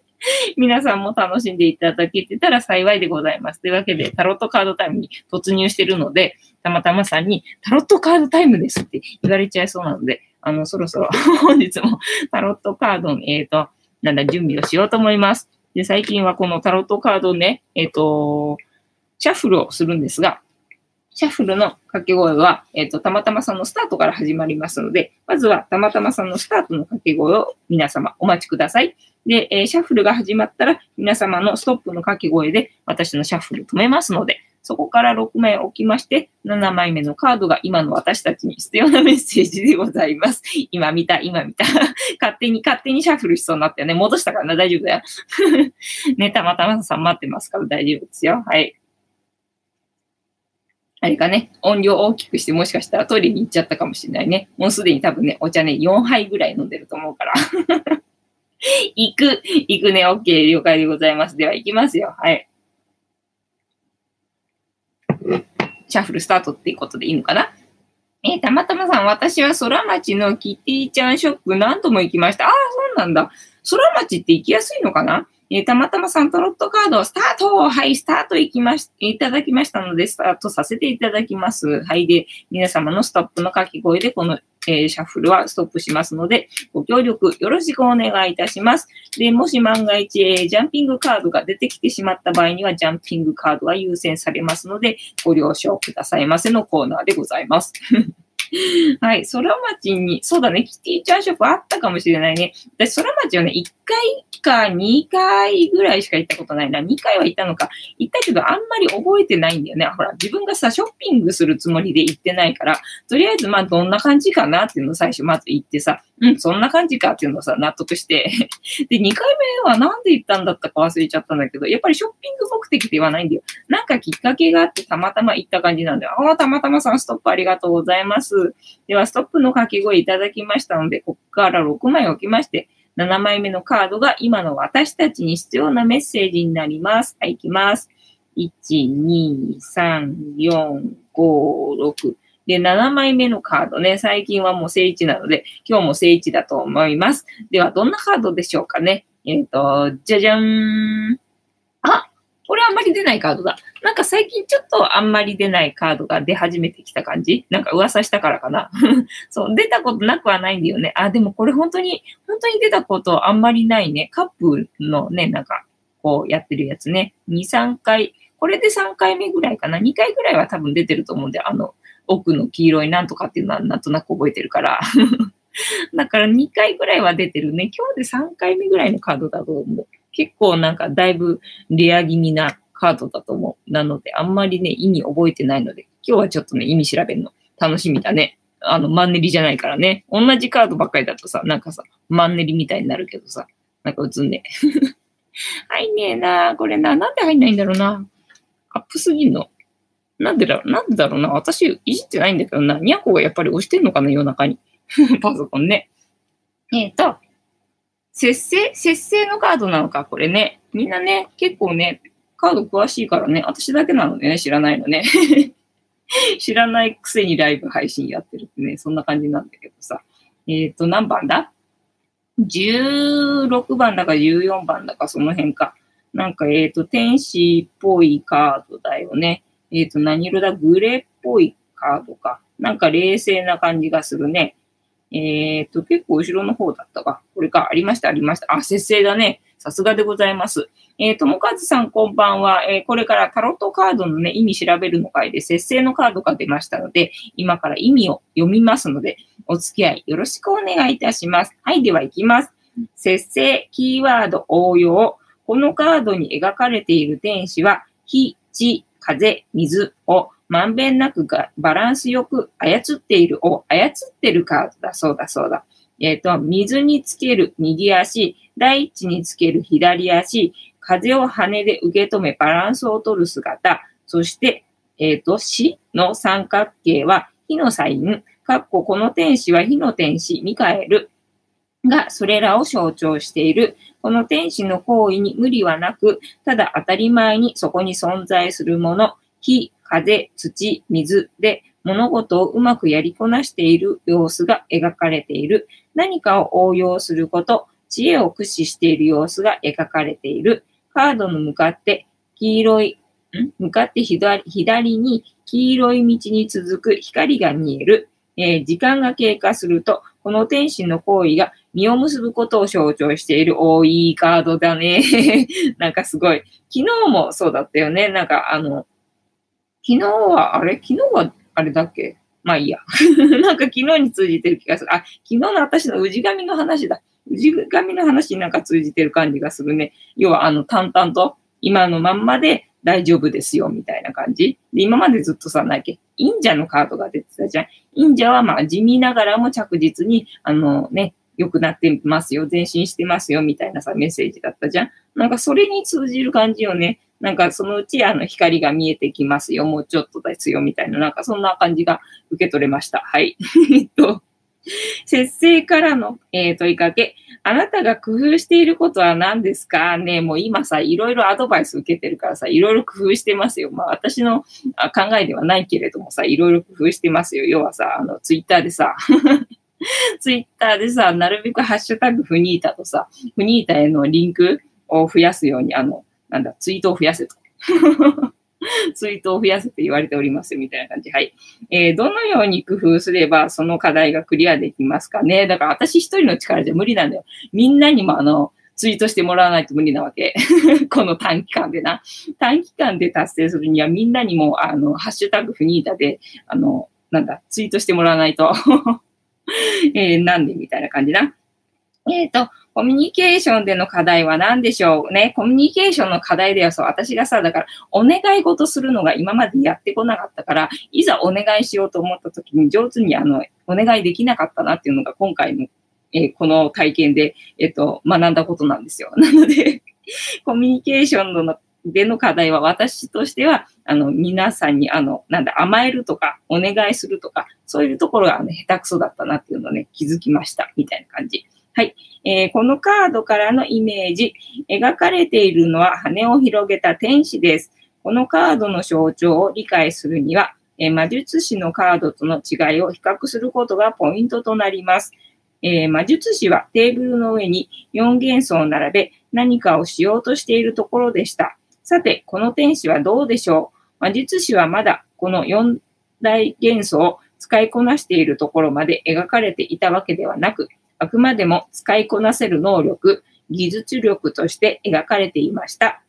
皆さんも楽しんでいただけてたら幸いでございます。というわけで、タロットカードタイムに突入してるので、たまたまさんに、タロットカードタイムですって言われちゃいそうなので、あの、そろそろ 本日もタロットカードの、えっ、ー、と、なんだ、準備をしようと思います。で、最近はこのタロットカードね、えっ、ー、と、シャッフルをするんですが、シャッフルの掛け声は、えっ、ー、と、たまたまさんのスタートから始まりますので、まずはたまたまさんのスタートの掛け声を皆様お待ちください。で、えー、シャッフルが始まったら、皆様のストップの掛け声で私のシャッフル止めますので、そこから6枚置きまして、7枚目のカードが今の私たちに必要なメッセージでございます。今見た、今見た。勝手に、勝手にシャッフルしそうになったよね。戻したからな、大丈夫だよ。ね、たまたまさん待ってますから大丈夫ですよ。はい。あれかね、音量大きくしてもしかしたらトイレに行っちゃったかもしれないね。もうすでに多分ね、お茶ね、4杯ぐらい飲んでると思うから。行く、行くね、OK、了解でございます。では行きますよ。はい。シャッフルスタートっていうことでいいのかな？えー、たまたまさん、私は空町のキティちゃんショップ何度も行きました。ああ、そうなんだ。空町って行きやすいのかな？えー、たまたまさんトロットカードスタートはい、スタートいきまし、いただきましたので、スタートさせていただきます。はい。で、皆様のストップの書き声で、この、えー、シャッフルはストップしますので、ご協力よろしくお願いいたします。で、もし万が一、えー、ジャンピングカードが出てきてしまった場合には、ジャンピングカードが優先されますので、ご了承くださいませのコーナーでございます。はい。空町に、そうだね、キティちゃんショップあったかもしれないね。私、空町はね、1回か2回ぐらいしか行ったことないな。2回は行ったのか。行ったけど、あんまり覚えてないんだよね。ほら、自分がさ、ショッピングするつもりで行ってないから、とりあえず、まあ、どんな感じかなっていうのを最初まず行ってさ、うん、そんな感じかっていうのをさ、納得して で、2回目はなんで行ったんだったか忘れちゃったんだけど、やっぱりショッピング目的ではないんだよ。なんかきっかけがあってたまたま行った感じなんだよ。ああ、たまたまさんストップありがとうございます。では、ストップの掛け声いただきましたので、ここから6枚置きまして、7枚目のカードが今の私たちに必要なメッセージになります。はい、いきます。1、2、3、4、5、6。で、7枚目のカードね、最近はもう正位置なので、今日も正位置だと思います。では、どんなカードでしょうかね。えっ、ー、と、じゃじゃーん。これあんまり出ないカードだ。なんか最近ちょっとあんまり出ないカードが出始めてきた感じ？なんか噂したからかな？そう、出たことなくはないんだよね。あ、でもこれ本当に、本当に出たことあんまりないね。カップのね、なんか、こうやってるやつね。2、3回。これで3回目ぐらいかな？2回ぐらいは多分出てると思うんで、あの、奥の黄色いなんとかっていうのはなんとなく覚えてるから。だから2回ぐらいは出てるね。今日で3回目ぐらいのカードだと思う。結構なんかだいぶレア気味なカードだと思う。なので、あんまりね、意味覚えてないので、今日はちょっとね、意味調べるの楽しみだね。あの、マンネリじゃないからね。同じカードばっかりだとさ、なんかさ、マンネリみたいになるけどさ、なんか映んね。入んねえなこれな。なんで入んないんだろうな。アップすぎんの。なんでだろう、なんでだろうな。私、いじってないんだけどな。ニャコがやっぱり押してんのかな、夜中に。パソコンね。えっ、ー、と、節制節制のカードなのか、これね。みんなね、結構ね、カード詳しいからね。私だけなのでね、知らないのね。知らないくせにライブ配信やってるってね、そんな感じなんだけどさ。えっ、ー、と、何番だ ?16 番だか14番だかその辺か。なんか、えっ、ー、と、天使っぽいカードだよね。えっ、ー、と、何色だ？グレーっぽいカードか。なんか冷静な感じがするね。えっ、と、結構後ろの方だったか。これか、ありました、ありました。あ、節制だね。さすがでございます。えー、ともかずさんこんばんは。えー、これからタロットカードのね、意味調べるの回で、節制のカードが出ましたので、今から意味を読みますので、お付き合いよろしくお願いいたします。はい、では行きます。節制、キーワード応用。このカードに描かれている天使は、火、地、風、水をまんべんなくがバランスよく操っているを操ってるカードだそうだそうだ。えっ、ー、と、水につける右足、大地につける左足、風を羽で受け止めバランスを取る姿、そして、えっ、ー、と、死の三角形は火のサイン、かっここの天使は火の天使、ミカエル。がそれらを象徴している。この天使の行為に無理はなく、ただ当たり前にそこに存在するもの、火、風、土、水で物事をうまくやりこなしている様子が描かれている。何かを応用すること、知恵を駆使している様子が描かれている。カードの向かって黄色い、ん？向かって左左に黄色い道に続く光が見える。えー、時間が経過すると、この天使の行為が実を結ぶことを象徴している。おー、いいカードだね。なんかすごい。昨日もそうだったよね。なんかあの、昨日は、あれ？昨日はあれだっけ？まあいいや。なんか昨日に通じてる気がする。あ、昨日の私の氏神の話だ。氏神の話になんか通じてる感じがするね。要は、あの、淡々と、今のまんまで大丈夫ですよ、みたいな感じ。で、今までずっとさ、なきゃ、忍者のカードが出てたじゃん。忍者はまあ地味ながらも着実に、あのね、良くなってますよ、前進してますよ、みたいなさ、メッセージだったじゃん。なんかそれに通じる感じよね。なんかそのうちあの光が見えてきますよ、もうちょっとですよ、みたいな、なんかそんな感じが受け取れました。はい。えっと、節制からの、えー、問いかけ。あなたが工夫していることは何ですか？ねもう今さ、いろいろアドバイス受けてるからさ、いろいろ工夫してますよ。まあ私の考えではないけれどもさ、いろいろ工夫してますよ。要はさ、あの、ツイッターでさ、ツイッターでさ、なるべくハッシュタグフニータとさ、フニータへのリンクを増やすように、あの、なんだ、ツイートを増やせと。ツイートを増やせて言われておりますみたいな感じ。はい。えー、どのように工夫すればその課題がクリアできますかね？だから私一人の力じゃ無理なんだよ。みんなにもあの、ツイートしてもらわないと無理なわけ。この短期間でな。短期間で達成するにはみんなにも、あの、ハッシュタグフニータで、あの、なんだ、ツイートしてもらわないと えー、なんで？みたいな感じな。えっ、ー、と、コミュニケーションでの課題は何でしょうね？コミュニケーションの課題ではそう、私がさ、だから、お願い事するのが今までやってこなかったから、いざお願いしようと思った時に上手にあの、お願いできなかったなっていうのが今回の、えー、この体験で、えっ、ー、と、学んだことなんですよ。なので、コミュニケーションのでの課題は私としては、あの、皆さんに、あの、なんだ、甘えるとか、お願いするとか、そういうところが、ね、下手くそだったなっていうのをね、気づきました、みたいな感じ。はい。えー、このカードからのイメージ、描かれているのは羽を広げた天使です。このカードの象徴を理解するには、えー、魔術師のカードとの違いを比較することがポイントとなります。えー、魔術師はテーブルの上に4元素を並べ何かをしようとしているところでした。さて、この天使はどうでしょう？魔術師はまだこの4大元素を使いこなしているところまで描かれていたわけではなく、あくまでも使いこなせる能力、技術力として描かれていました。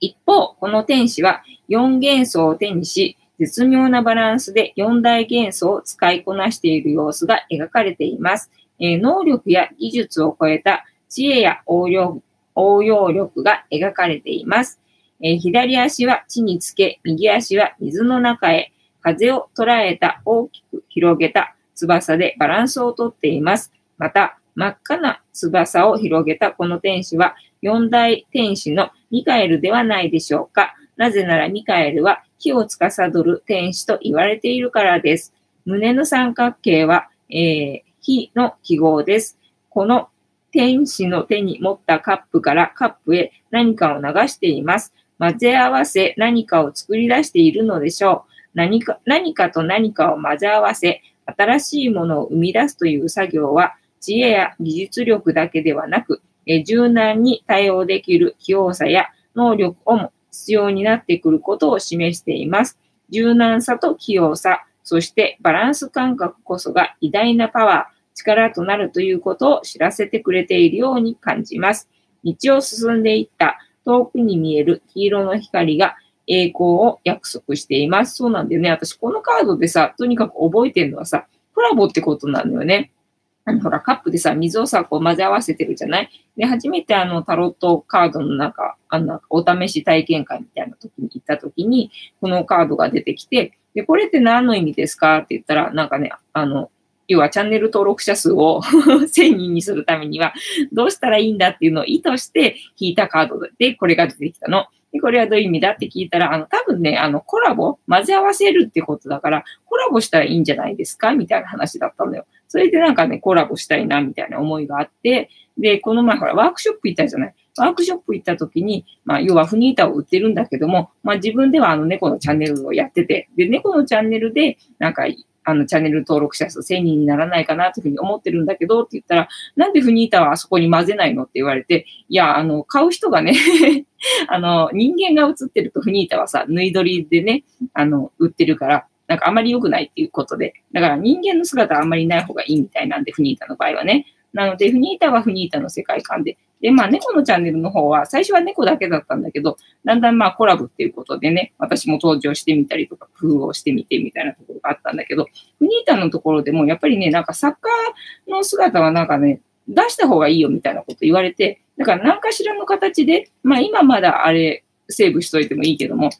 一方、この天使は4元素を手にし、絶妙なバランスで4大元素を使いこなしている様子が描かれています。えー、能力や技術を超えた知恵や応用応用力が描かれています。えー、左足は地につけ、右足は水の中へ、風を捉えた大きく広げた翼でバランスをとっています。また、真っ赤な翼を広げたこの天使は、四大天使のミカエルではないでしょうか。なぜならミカエルは火を司る天使と言われているからです。胸の三角形は、えー、火の記号です。この天使の手に持ったカップからカップへ何かを流しています。混ぜ合わせ何かを作り出しているのでしょう。何か何かと何かを混ぜ合わせ、新しいものを生み出すという作業は、知恵や技術力だけではなく、え柔軟に対応できる器用さや能力をも必要になってくることを示しています。柔軟さと器用さ、そしてバランス感覚こそが偉大なパワー、力となるということを知らせてくれているように感じます。道を進んでいった遠くに見える黄色の光が栄光を約束しています。そうなんだよね。私このカードでさ、とにかく覚えてるのはさ、コラボってことなのよね。あの、ほら、カップでさ、水をさ、こう混ぜ合わせてるじゃない？で、初めてあの、タロットカードの中、あの、お試し体験会みたいな時に行った時に、このカードが出てきて、で、これって何の意味ですか？って言ったら、なんかね、あの、要はチャンネル登録者数を 1000人にするためには、どうしたらいいんだっていうのを意図して引いたカードで、これが出てきたの。で、これはどういう意味だって聞いたら、あの、多分ね、あの、コラボ混ぜ合わせるってことだから、コラボしたらいいんじゃないですか？みたいな話だったのよ。それでなんかね、コラボしたいな、みたいな思いがあって、で、この前ほら、ワークショップ行ったじゃない。ワークショップ行った時に、まあ、要はフニータを売ってるんだけども、まあ、自分ではあの猫のチャンネルをやってて、で、猫のチャンネルで、なんか、あの、チャンネル登録者数1000人にならないかなというふうに思ってるんだけど、って言ったら、なんでフニータはあそこに混ぜないのって言われて、いや、あの、買う人がね あの、人間が映ってるとフニータはさ、縫い取りでね、あの、売ってるから、なんかあまり良くないっていうことで、だから人間の姿はあんまりない方がいいみたいなんで、フニータの場合はね。なので、フニータはフニータの世界観で、で、まあ、猫のチャンネルの方は、最初は猫だけだったんだけど、だんだんまあ、コラボっていうことでね、私も登場してみたりとか、工夫をしてみてみたいなところがあったんだけど、フニータのところでも、やっぱりね、なんか作家の姿はなんかね、出した方がいいよみたいなこと言われて、だから何かしらの形で、まあ、今まだあれ、セーブしといてもいいけども、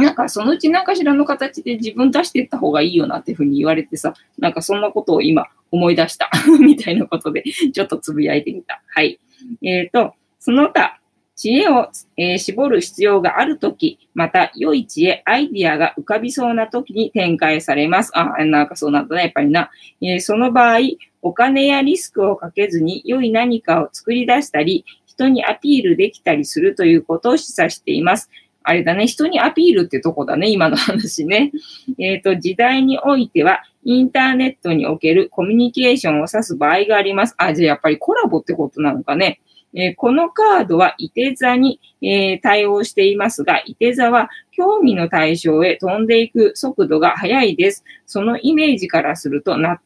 なんかそのうち何かしらの形で自分出していった方がいいよなっていうふうに言われてさ、なんかそんなことを今思い出した みたいなことで、ちょっとつぶやいてみた。はい。えっ、ー、と、その他、知恵を、えー、絞る必要があるとき、また良い知恵、アイディアが浮かびそうなときに展開されます。あ、なんかそうなんだね、やっぱりな。えー、その場合、お金やリスクをかけずに良い何かを作り出したり、人にアピールできたりするということを示唆しています。あれだね、人にアピールってとこだね、今の話ね。えっ、ー、と、時代においては、インターネットにおけるコミュニケーションを指す場合があります。あ、じゃあやっぱりコラボってことなのかね。えー、このカードは、いて座に、えー、対応していますが、いて座は興味の対象へ飛んでいく速度が速いです。そのイメージからすると納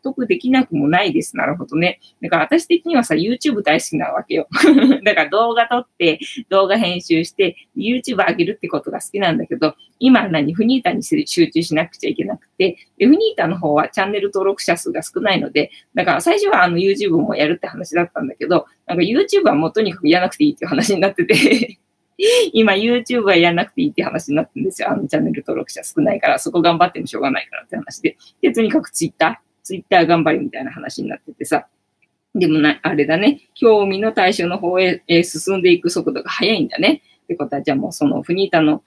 得できなくもないです。なるほどね。だから私的にはさ、YouTube 大好きなわけよ。だから動画撮って、動画編集して、YouTube 上げるってことが好きなんだけど、今何、フニータに集中しなくちゃいけなくて、で、フニータの方はチャンネル登録者数が少ないので、だから最初はあの YouTube もやるって話だったんだけど、なんか YouTube はもうとにかくやらなくていいっていう話になってて 今 YouTube はやらなくていいって話になってるんですよ。あのチャンネル登録者少ないから、そこ頑張ってもしょうがないからって話で。で、とにかく Twitter、Twitter 頑張りみたいな話になっててさ。でもな、あれだね。興味の対象の方へ、え進んでいく速度が速いんだね。ってことは、じゃあもうそのフニータの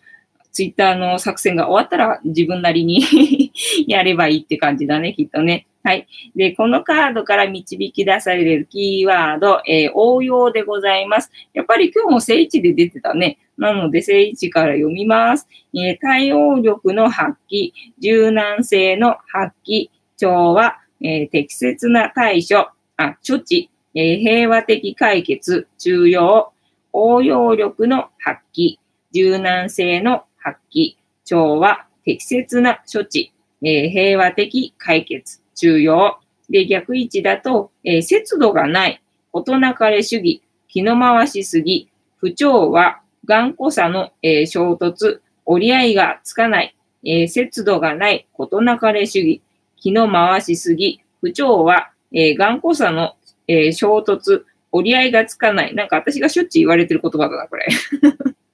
ツイッターの作戦が終わったら自分なりに やればいいって感じだね、きっとね。はい。で、このカードから導き出されるキーワード、えー、応用でございます。やっぱり今日も正位置で出てたね。なので、正位置から読みます。えー、対応力の発揮、柔軟性の発揮、調和、えー、適切な対処、あ、処置、え、平和的解決、重要、応用力の発揮、柔軟性の発揮、調和、適切な処置、えー、平和的解決、重要。で、逆位置だと、えー、節度がない、事なかれ主義、気の回しすぎ、不調和、頑固さの、えー、衝突、折り合いがつかない、え、節度がない、事なかれ主義、気の回しすぎ、不調和、え、頑固さの、え、衝突、折り合いがつかない。なんか私がしょっちゅう言われてる言葉だな、これ。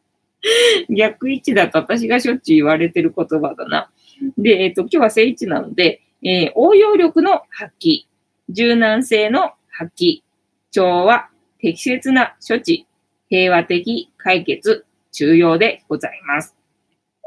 逆位置だと私がしょっちゅう言われてる言葉だな。で、えっ、ー、と、今日は正位置なので、えー、応用力の発揮、柔軟性の発揮、調和、適切な処置、平和的解決、重要でございます。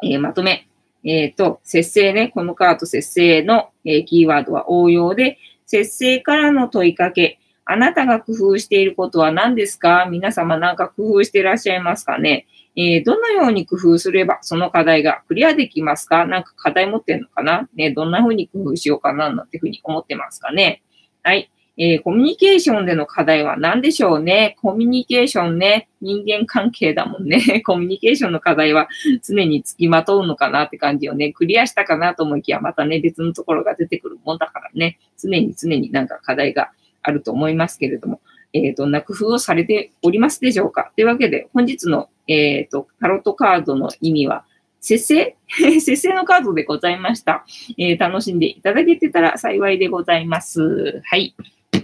えー、まとめ。えっ、ー、と、節制ね。このカード節制の、えー、キーワードは応用で、節制からの問いかけ、あなたが工夫していることは何ですか？皆様なんか工夫していらっしゃいますかね？えー、どのように工夫すればその課題がクリアできますか？なんか課題持ってんのかな？ね、どんな風に工夫しようかななんていうふうに思ってますかね？はい。えー、コミュニケーションでの課題は何でしょうね？コミュニケーションね。人間関係だもんね。コミュニケーションの課題は常につきまとうのかなって感じをね、クリアしたかなと思いきや、またね、別のところが出てくるもんだからね、常に常になんか課題があると思いますけれども、えー、どんな工夫をされておりますでしょうか？というわけで、本日の、えっ、ー、と、タロットカードの意味は、節制節制のカードでございました、えー、楽しんでいただけてたら幸いでございます。はい。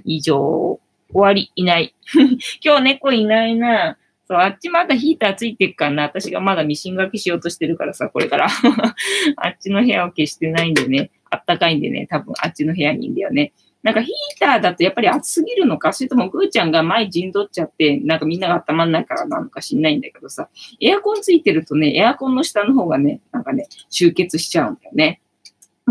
以上、終わり、いない。今日猫いないな。そう、あっちまだヒーターついてっからな。私がまだミシン書きしようとしてるからさ、これから。あっちの部屋を消してないんでね、あったかいんでね、多分あっちの部屋にいんだよね。なんかヒーターだとやっぱり暑すぎるのか、それともぐーちゃんが前陣取っちゃって、なんかみんなが温まんないからなのか知んないんだけどさ、エアコンついてるとね、エアコンの下の方がね、なんかね、集結しちゃうんだよね。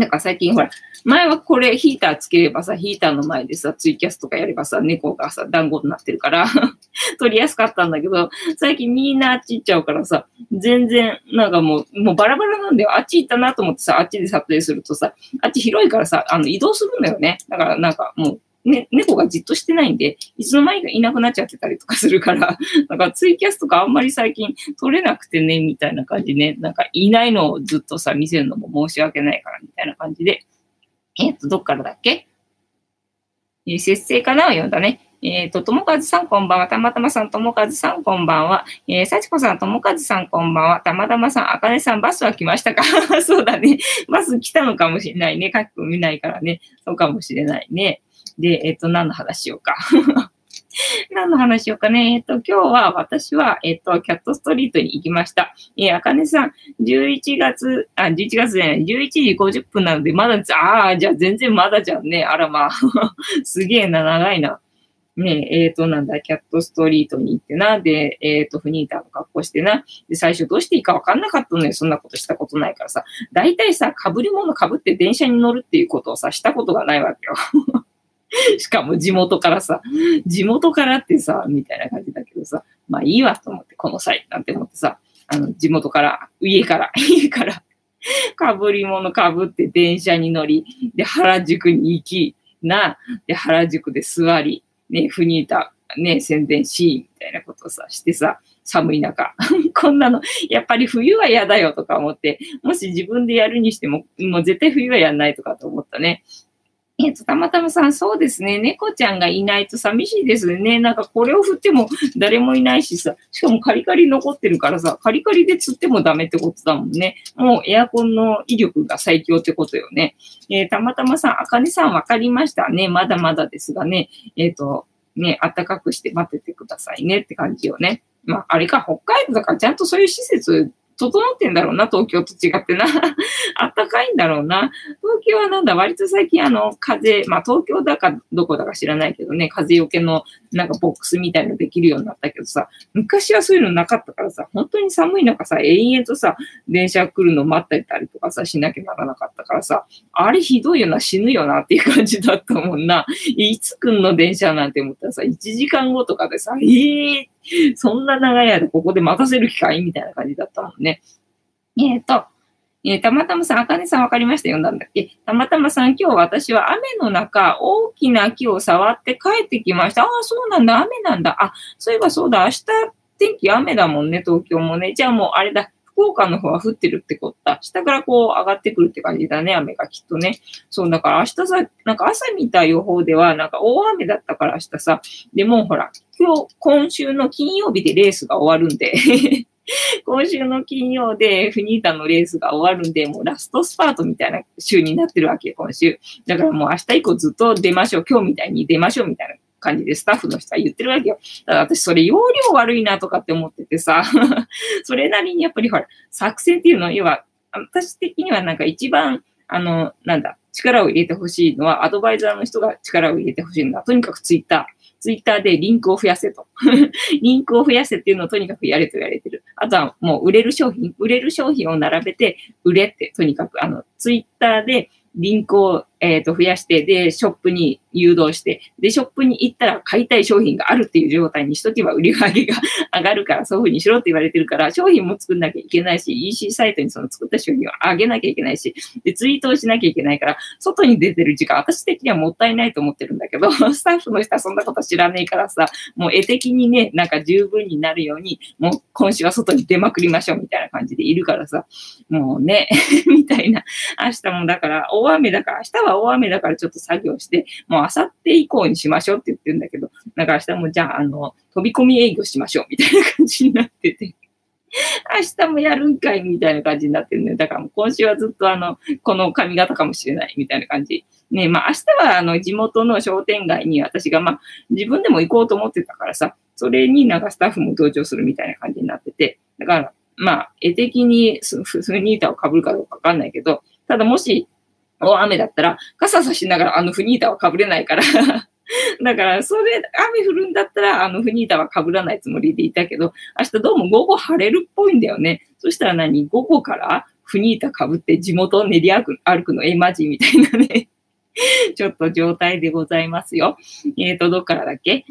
なんか最近ほら、前はこれヒーターつければさ、ヒーターの前でさ、ツイキャスとかやればさ、猫がさ、団子になってるから 取りやすかったんだけど、最近みんなあっち行っちゃうからさ、全然、なんかもう、もうバラバラなんだよ。あっち行ったなと思ってさ、あっちで撮影するとさ、あっち広いからさ、あの、移動するんだよね。だからなんかもう、ね、猫がじっとしてないんで、いつの間にかいなくなっちゃってたりとかするから、なんかツイキャスとかあんまり最近撮れなくてね、みたいな感じね、なんかいないのをずっとさ、見せるのも申し訳ないから、みたいな感じで、えっ、ー、と、どっからだっけ？えー、節制かな？を読んだね。えっ、ー、と、ともかずさんこんばんは。たまたまさん、ともかずさんこんばんは。えー、さちこさん、ともかずさんこんばんは。たまたまさん、あかねさん、バスは来ましたか？そうだね。バス来たのかもしれないね。書き込みないからね。そうかもしれないね。で、えっ、ー、と、何の話しようか。何の話しようかね。えっ、と、今日は私は、えっ、と、キャットストリートに行きました。えー、あかねさん、11月、あ、11月じゃない、11時50分なので、まだ、ああ、じゃあ全然まだじゃんね。あらまあ。すげえな、長いな。ねえ、えっ、ー、と、なんだ、キャットストリートに行ってな。で、えっ、ー、と、フニーターの格好してな。で、最初どうしていいかわかんなかったのよ。そんなことしたことないからさ。大体さ、被り物被って電車に乗るっていうことをさ、したことがないわけよ。しかも地元からさ、地元からってさ、みたいな感じだけどさ、まあいいわと思って、この際なんて思ってさ、あの、地元から、家から、家から、かぶり物かぶって電車に乗り、で、原宿に行き、な、で、原宿で座り、ね、フニータ、ね、宣伝し、みたいなことをさ、してさ、寒い中。こんなの、やっぱり冬は嫌だよとか思って、もし自分でやるにしても、もう絶対冬はやんないとかと思ったね。えっと、たまたまさん、そうですね。猫ちゃんがいないと寂しいですね。なんかこれを振っても誰もいないしさ、しかもカリカリ残ってるからさ、カリカリで釣ってもダメってことだもんね。もうエアコンの威力が最強ってことよね。えー、たまたまさん、あかねさんわかりましたね。まだまだですがね。えっ、ー、と、ね、暖かくして待っててくださいねって感じよね。まあ、あれか、北海道だからちゃんとそういう施設整ってんだろうな、東京と違ってな。あったかいんだろうな。東京はなんだ、割と最近あの、風、まあ東京だかどこだか知らないけどね、風よけのなんかボックスみたいのできるようになったけどさ、昔はそういうのなかったからさ、本当に寒い中さ、延々とさ、電車来るの待ってたりとかさ、しなきゃならなかったからさ、あれひどいよな、死ぬよなっていう感じだったもんな。いつ来んの電車なんて思ったらさ、1時間後とかでさ、えー、そんな長い間ここで待たせる機会みたいな感じだったもんね。えっ、ー、と、えー、たまたまさん、あかねさんわかりました？読んだんだっけ？たまたまさん、今日私は雨の中、大きな木を触って帰ってきました。ああ、そうなんだ、雨なんだ。あ、そういえばそうだ、明日天気雨だもんね、東京もね。じゃあもうあれだ、福岡の方は降ってるってことだ。下からこう上がってくるって感じだね、雨がきっとね。そう、だから明日さ、なんか朝見た予報では、なんか大雨だったから明日さ、でもほら、今日、今週の金曜日でレースが終わるんで 今週の金曜でフニータのレースが終わるんで、もうラストスパートみたいな週になってるわけ、今週。だからもう明日以降ずっと出ましょう。今日みたいに出ましょうみたいな感じでスタッフの人は言ってるわけよ。ただ私それ容量悪いなとかって思っててさ、それなりにやっぱりほら、作戦っていうのは、要は、私的にはなんか一番、あの、なんだ、力を入れてほしいのは、アドバイザーの人が力を入れてほしいのは、とにかくツイッター。ツイッターでリンクを増やせと。リンクを増やせっていうのをとにかくやれと言われてる。あとはもう売れる商品、売れる商品を並べて売れって、とにかくあの、ツイッターでリンクをえっ、と、増やして、で、ショップに誘導して、で、ショップに行ったら買いたい商品があるっていう状態にしとけば売り上げが上がるから、そういうふうにしろって言われてるから、商品も作んなきゃいけないし、EC サイトにその作った商品を上げなきゃいけないし、で、ツイートをしなきゃいけないから、外に出てる時間、私的にはもったいないと思ってるんだけど、スタッフの人はそんなこと知らねえからさ、もう絵的にね、なんか十分になるように、もう今週は外に出まくりましょうみたいな感じでいるからさ、もうね、みたいな。明日もだから、大雨だから、明日は大雨だからちょっと作業して、もう明後日以降にしましょうって言ってるんだけど、なんか明日もじゃあ、あの、飛び込み営業しましょうみたいな感じになってて。明日もやるんかいみたいな感じになってるね。だからもう今週はずっとあの、この髪型かもしれないみたいな感じ。ねまあ明日はあの地元の商店街に私がまあ自分でも行こうと思ってたからさ、それになんかスタッフも登場するみたいな感じになってて、だからまあ絵的にスニーターを被るかどうかわかんないけど、ただもし大雨だったら傘差しながらあのフニータは被れないから。だから、それ、雨降るんだったら、あの、フニータは被らないつもりでいたけど、明日どうも午後晴れるっぽいんだよね。そしたら何？午後からフニータ被って地元を練り歩くの？えマジ？みたいなね。ちょっと状態でございますよ。えっ、ー、と、どっからだっけ？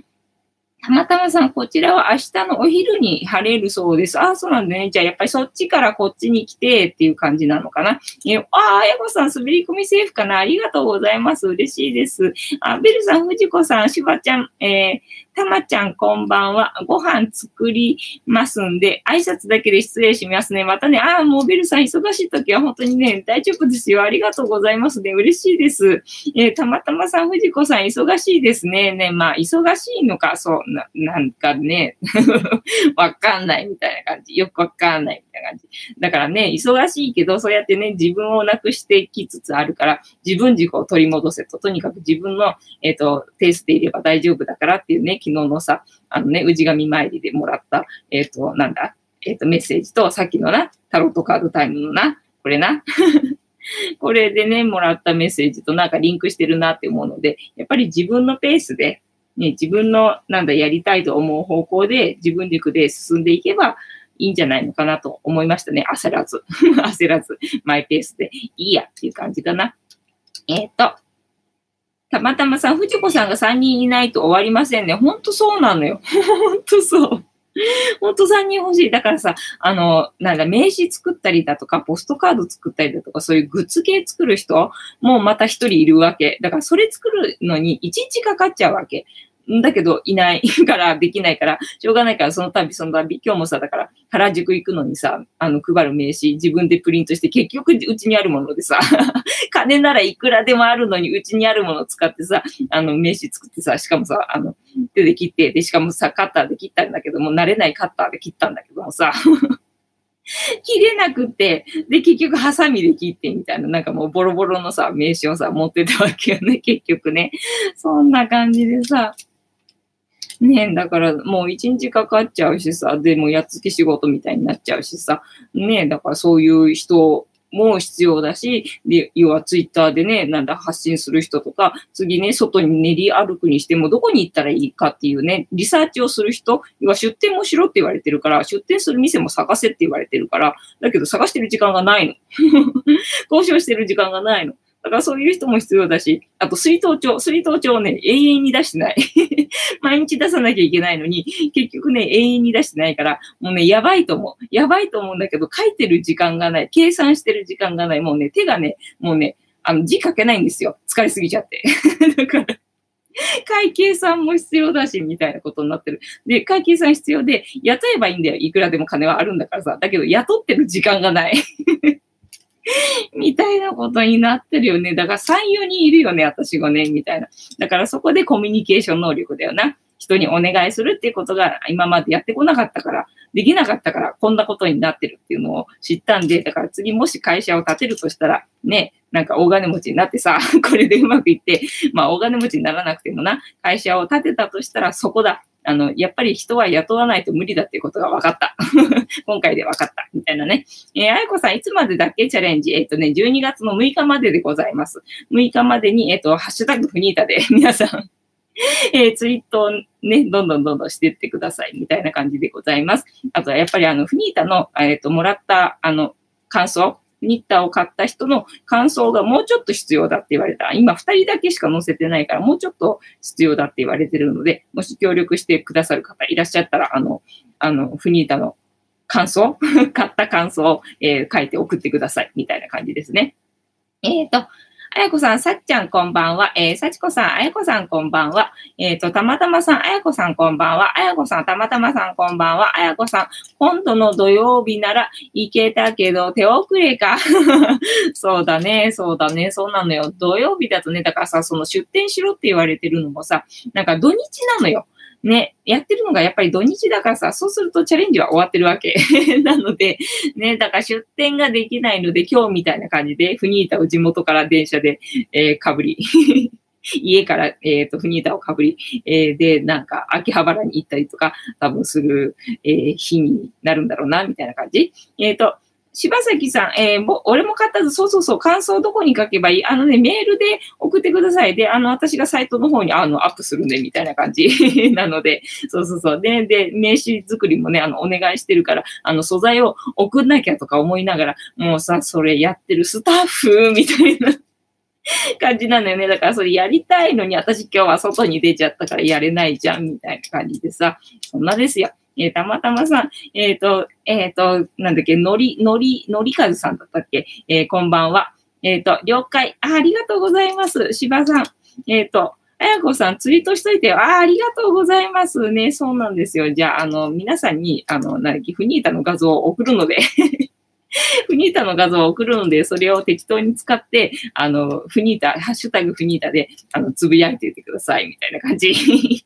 たまたまさん、こちらは明日のお昼に晴れるそうです。ああ、そうなんだね。じゃあ、やっぱりそっちからこっちに来てっていう感じなのかな。えああ、あやこさん、滑り込みセーフかな。ありがとうございます。嬉しいです。あ、ベルさん、藤子さん、しばちゃん、えー、たまちゃんこんばんは。ご飯作りますんで、挨拶だけで失礼しますね。またね、ああ、もうベルさん忙しい時は本当にね、大丈夫ですよ。ありがとうございますね。嬉しいです。えー、たまたまさん、藤子さん忙しいですね。ね、まあ、忙しいのか、そう、な、なんかね、わかんないみたいな感じ。よくわかんないな感じ。だからね、忙しいけど、そうやってね、自分をなくしてきつつあるから、自分軸を取り戻せと。とにかく自分の、えっ、ー、と、ペースでいれば大丈夫だからっていうね、昨日のさ、あのね、氏神参りでもらった、えっ、ー、と、なんだ、えっ、ー、と、メッセージと、さっきのな、タロットカードタイムのな、これな。これでね、もらったメッセージとなんかリンクしてるなって思うので、やっぱり自分のペースで、ね、自分のなんだ、やりたいと思う方向で自分軸で進んでいけばいいんじゃないのかなと思いましたね。焦らず。焦らず、マイペースでいいやっていう感じかな。えっ、ー、と、たまたまさん、藤子さんが3人いないと終わりませんね。ほんとそうなのよ。ほんとそう。ほんと3人欲しい。だからさ、あの、なんだ、名刺作ったりだとか、ポストカード作ったりだとか、そういうグッズ系作る人もまた一人いるわけ。だからそれ作るのに1日かかっちゃうわけ。だけどいないからできないから、しょうがないからその度その度、今日もさ、だから原宿行くのにさ、あの配る名刺自分でプリントして結局うちにあるものでさ、金ならいくらでもあるのにうちにあるものを使ってさ、あの名刺作ってさ、しかもさ、あの手で切って、で、しかもさ、カッターで切ったんだけども、慣れないカッターで切ったんだけどもさ、切れなくて、で、結局、ハサミで切ってみたいな、なんかもうボロボロのさ、名刺をさ、持ってたわけよね、結局ね。そんな感じでさ、ねだからもう一日かかっちゃうしさ、でもやっつけ仕事みたいになっちゃうしさ、ねだからそういう人も必要だし、で、要はツイッターでね、なんだ発信する人とか、次ね、外に練り歩くにしてもどこに行ったらいいかっていうね、リサーチをする人、要は出店もしろって言われてるから、出店する店も探せって言われてるから、だけど探してる時間がないの。交渉してる時間がないの。だからそういう人も必要だし、あと水筒帳、水筒帳をね、永遠に出してない。毎日出さなきゃいけないのに、結局ね、永遠に出してないから、もうね、やばいと思う。やばいと思うんだけど、書いてる時間がない。計算してる時間がない。もうね、手がね、もうね、あの、字書けないんですよ。疲れすぎちゃって。だから、会計算も必要だし、みたいなことになってる。で、会計算必要で、雇えばいいんだよ。いくらでも金はあるんだからさ。だけど、雇ってる時間がない。みたいなことになってるよね。だから3、4人いるよね、私5年、みたいな。だからそこでコミュニケーション能力だよな。人にお願いするっていうことが今までやってこなかったから、できなかったから、こんなことになってるっていうのを知ったんで、だから次もし会社を建てるとしたら、ね、なんか大金持ちになってさ、これでうまくいって、まあ大金持ちにならなくてもな、会社を建てたとしたらそこだ。あの、やっぱり人は雇わないと無理だっていうことが分かった。今回で分かった。みたいなね。えー、あやこさん、いつまでだっけ？チャレンジ。えっ、ー、とね、12月の6日まででございます。6日までに、えっ、ー、と、ハッシュタグフニータで 皆さんえー、ツイートをね、どんどんどんどんしていってください。みたいな感じでございます。あとはやっぱりあの、フニータの、えっ、と、もらった、あの、感想、ニッターを買った人の感想がもうちょっと必要だって言われた。今二人だけしか載せてないから、もうちょっと必要だって言われてるので、もし協力してくださる方いらっしゃったら、あの、あの、フニータの感想 買った感想を、えー、書いて送ってください。みたいな感じですね。えっ、ー、と、あやこさん、さっちゃんこんばんは。えー、さちこさん、あやこさんこんばんは。えっ、ー、と、たまたまさん、あやこさんこんばんは。あやこさん、たまたまさんこんばんは。あやこさん、今度の土曜日なら行けたけど、手遅れか。そうだね、そうだね、そうなのよ。土曜日だとね、だからさ、その出店しろって言われてるのもさ、なんか土日なのよ。ね、やってるのがやっぱり土日だからさ、そうするとチャレンジは終わってるわけ。なので、ね、だから出店ができないので、今日みたいな感じで、フニータを地元から電車で、えー、かぶり。家から、えっ、ー、と、フニータをかぶり、えー、で、なんか、秋葉原に行ったりとか、多分する、えー、日になるんだろうな、みたいな感じ。えっ、と、柴崎さん、えー、も、俺も買ったぞ。そうそうそう。感想どこに書けばいい？あのね、メールで送ってください。で、あの、私がサイトの方に、あの、アップするね、みたいな感じ なので、そうそうそう。で、で、名刺作りもね、あの、お願いしてるから、あの、素材を送んなきゃとか思いながら、もうさ、それやってるスタッフみたいな 感じなのよね。だからそれやりたいのに、私今日は外に出ちゃったからやれないじゃん、みたいな感じでさ、そんなですよ。えー、たまたまさん、えっ、ー、と、えっ、ー、と、なんだっけ、のり、のり、のりかずさんだったっけ？えこんばんは。えっ、と、了解あ。ありがとうございます。芝さん。えっ、と、あやこさん、ツイートしといて。ああ、ありがとうございますね。そうなんですよ。じゃあ、あの、皆さんに、あの、なだっけ、フニータの画像を送るので フニータの画像を送るので、それを適当に使って、あの、フニータ、ハッシュタグフニータで、あの、つぶやいていてください、みたいな感じ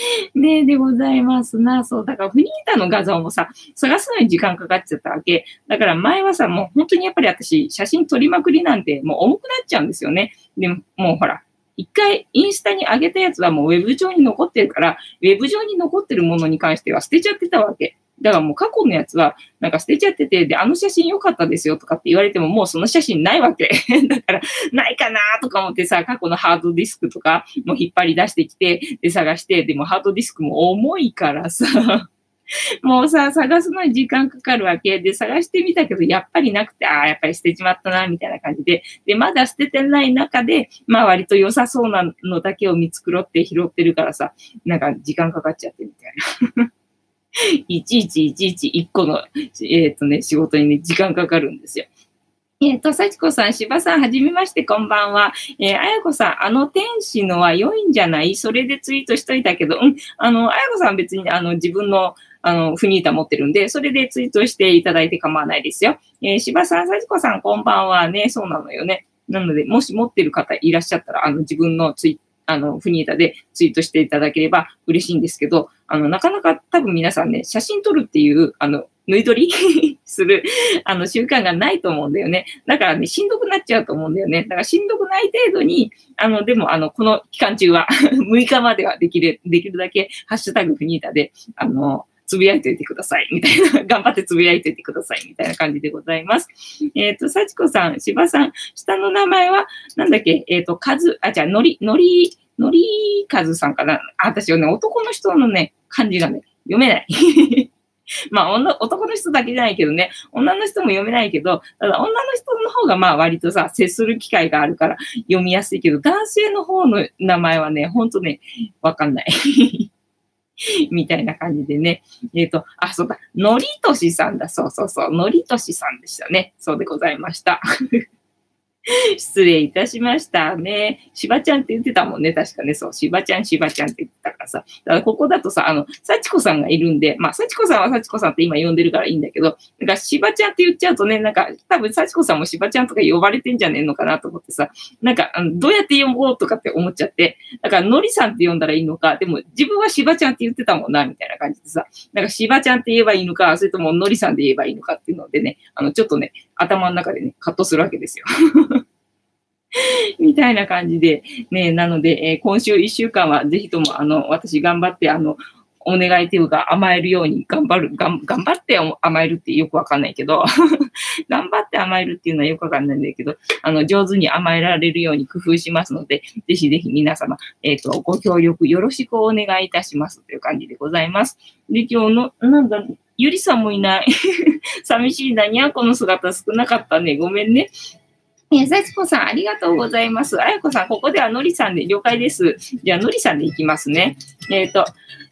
ねでございますな。そう。だから、フリーターの画像もさ、探すのに時間かかっちゃったわけ。だから前はさ、もう本当にやっぱり私、写真撮りまくりなんて、もう重くなっちゃうんですよね。でも、もうほら、一回インスタに上げたやつはもうウェブ上に残ってるから、ウェブ上に残ってるものに関しては捨てちゃってたわけ。だからもう過去のやつは、なんか捨てちゃってて、で、あの写真良かったですよとかって言われても、もうその写真ないわけ。だから、ないかなとか思ってさ、過去のハードディスクとかも引っ張り出してきて、で、探して、でもハードディスクも重いからさ、もうさ、探すのに時間かかるわけで、探してみたけど、やっぱりなくて、ああ、やっぱり捨てちまったな、みたいな感じで。で、まだ捨ててない中で、まあ割と良さそうなのだけを見繕って拾ってるからさ、なんか時間かかっちゃってみたいな。いちいちいちいち一個の、えっ、ー、とね、仕事にね、時間かかるんですよ。えっ、ー、と、幸子さん、柴さん、はじめまして、こんばんは。えー、あやこさん、あの天使のは良いんじゃない？それでツイートしといたけど、うん、あの、あやこさん別に、あの、自分の、あの、フニータ持ってるんで、それでツイートしていただいて構わないですよ。えー、柴さん、幸子さん、こんばんはね、そうなのよね。なので、もし持ってる方いらっしゃったら、あの、自分のツイあの、フニータでツイートしていただければ嬉しいんですけど、あの、なかなか多分皆さんね、写真撮るっていう、あの、縫い取り する、あの、習慣がないと思うんだよね。だからね、しんどくなっちゃうと思うんだよね。だからしんどくない程度に、あの、でも、あの、この期間中は 6日まではできる、できるだけ、ハッシュタグフニータで、あの、つぶやいておいてください。みたいな、頑張ってつぶやいておいてください。みたいな感じでございます。えっ、ー、と、幸子さん、柴さん、下の名前は、なんだっけ、えっ、ー、と、かず、あ、じゃあ、のり、のり、のりかずさんかな？あ、私はね、男の人のね、漢字がね、読めない。まあ女、男の人だけじゃないけどね、女の人も読めないけど、ただ女の人の方がまあ割とさ、接する機会があるから読みやすいけど、男性の方の名前はね、ほんとね、わかんない。みたいな感じでね。えっ、ー、と、あ、そうだ、のりとしさんだ。そうそうそう。のりとしさんでしたね。そうでございました。失礼いたしましたね。しばちゃんって言ってたもんね。確かね。そう。しばちゃん、しばちゃんって言ってたからさ。だからここだとさ、あの、幸子さんがいるんで、まあ、幸子さんは幸子さんって今呼んでるからいいんだけど、なんかしばちゃんって言っちゃうとね、なんか多分幸子さんもしばちゃんとか呼ばれてんじゃねえのかなと思ってさ、なんか、あのどうやって呼ぼうとかって思っちゃって、だからのりさんって呼んだらいいのか、でも自分はしばちゃんって言ってたもんな、みたいな感じでさ、なんかしばちゃんって言えばいいのか、それとものりさんで言えばいいのかっていうのでね、あの、ちょっとね、頭の中でね、葛藤するわけですよ。みたいな感じで、ね、なので、えー、今週1週間はぜひとも、あの、私頑張って、あの、お願いというか甘えるように頑張る、頑張って甘えるってよくわかんないけど 頑張って甘えるっていうのはよくわかんないんだけど、あの、上手に甘えられるように工夫しますので、ぜひぜひ皆様、えっ、ー、と、ご協力よろしくお願いいたしますという感じでございます。で、今日の、なんだ、ゆりさんもいない。寂しいな。にゃんこの姿少なかったね。ごめんね。え、さちこさん、ありがとうございます。あやこさん、ここではのりさんで了解です。じゃあ、のりさんでいきますね。えっ、ー、と、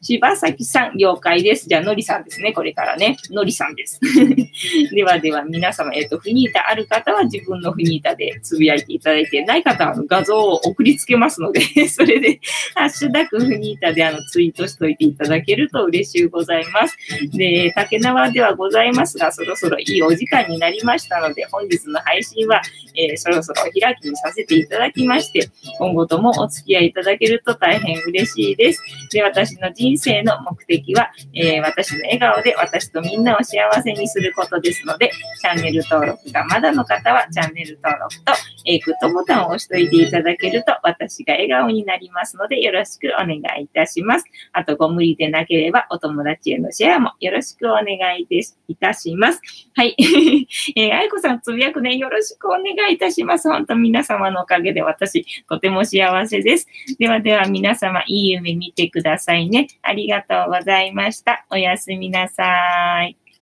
柴崎さん、了解です。じゃあ、のりさんですね。これからね。のりさんです。ではでは、皆様、えっ、ー、と、フニータある方は自分のフニータでつぶやいていただいて、ない方はあの画像を送りつけますので それで、ハッシュタグフニータであのツイートしといていただけると嬉しゅうございます。で、竹縄ではございますが、そろそろいいお時間になりましたので、本日の配信は、えー、そろそろお開きにさせていただきまして、今後ともお付き合いいただけると大変嬉しいです。で、私の人生の目的は、えー、私の笑顔で私とみんなを幸せにすることですので、チャンネル登録がまだの方は、チャンネル登録と、えー、グッドボタンを押しといていただけると、私が笑顔になりますので、よろしくお願いいたします。あと、ご無理でなければ、お友達へのシェアもよろしくお願いいたします。はい。えー、愛子さん、つぶやくね、よろしくお願いいたします。本当皆様のおかげで私、とても幸せです。ではでは皆様、いい夢見てくださいね。ありがとうございました。おやすみなさい。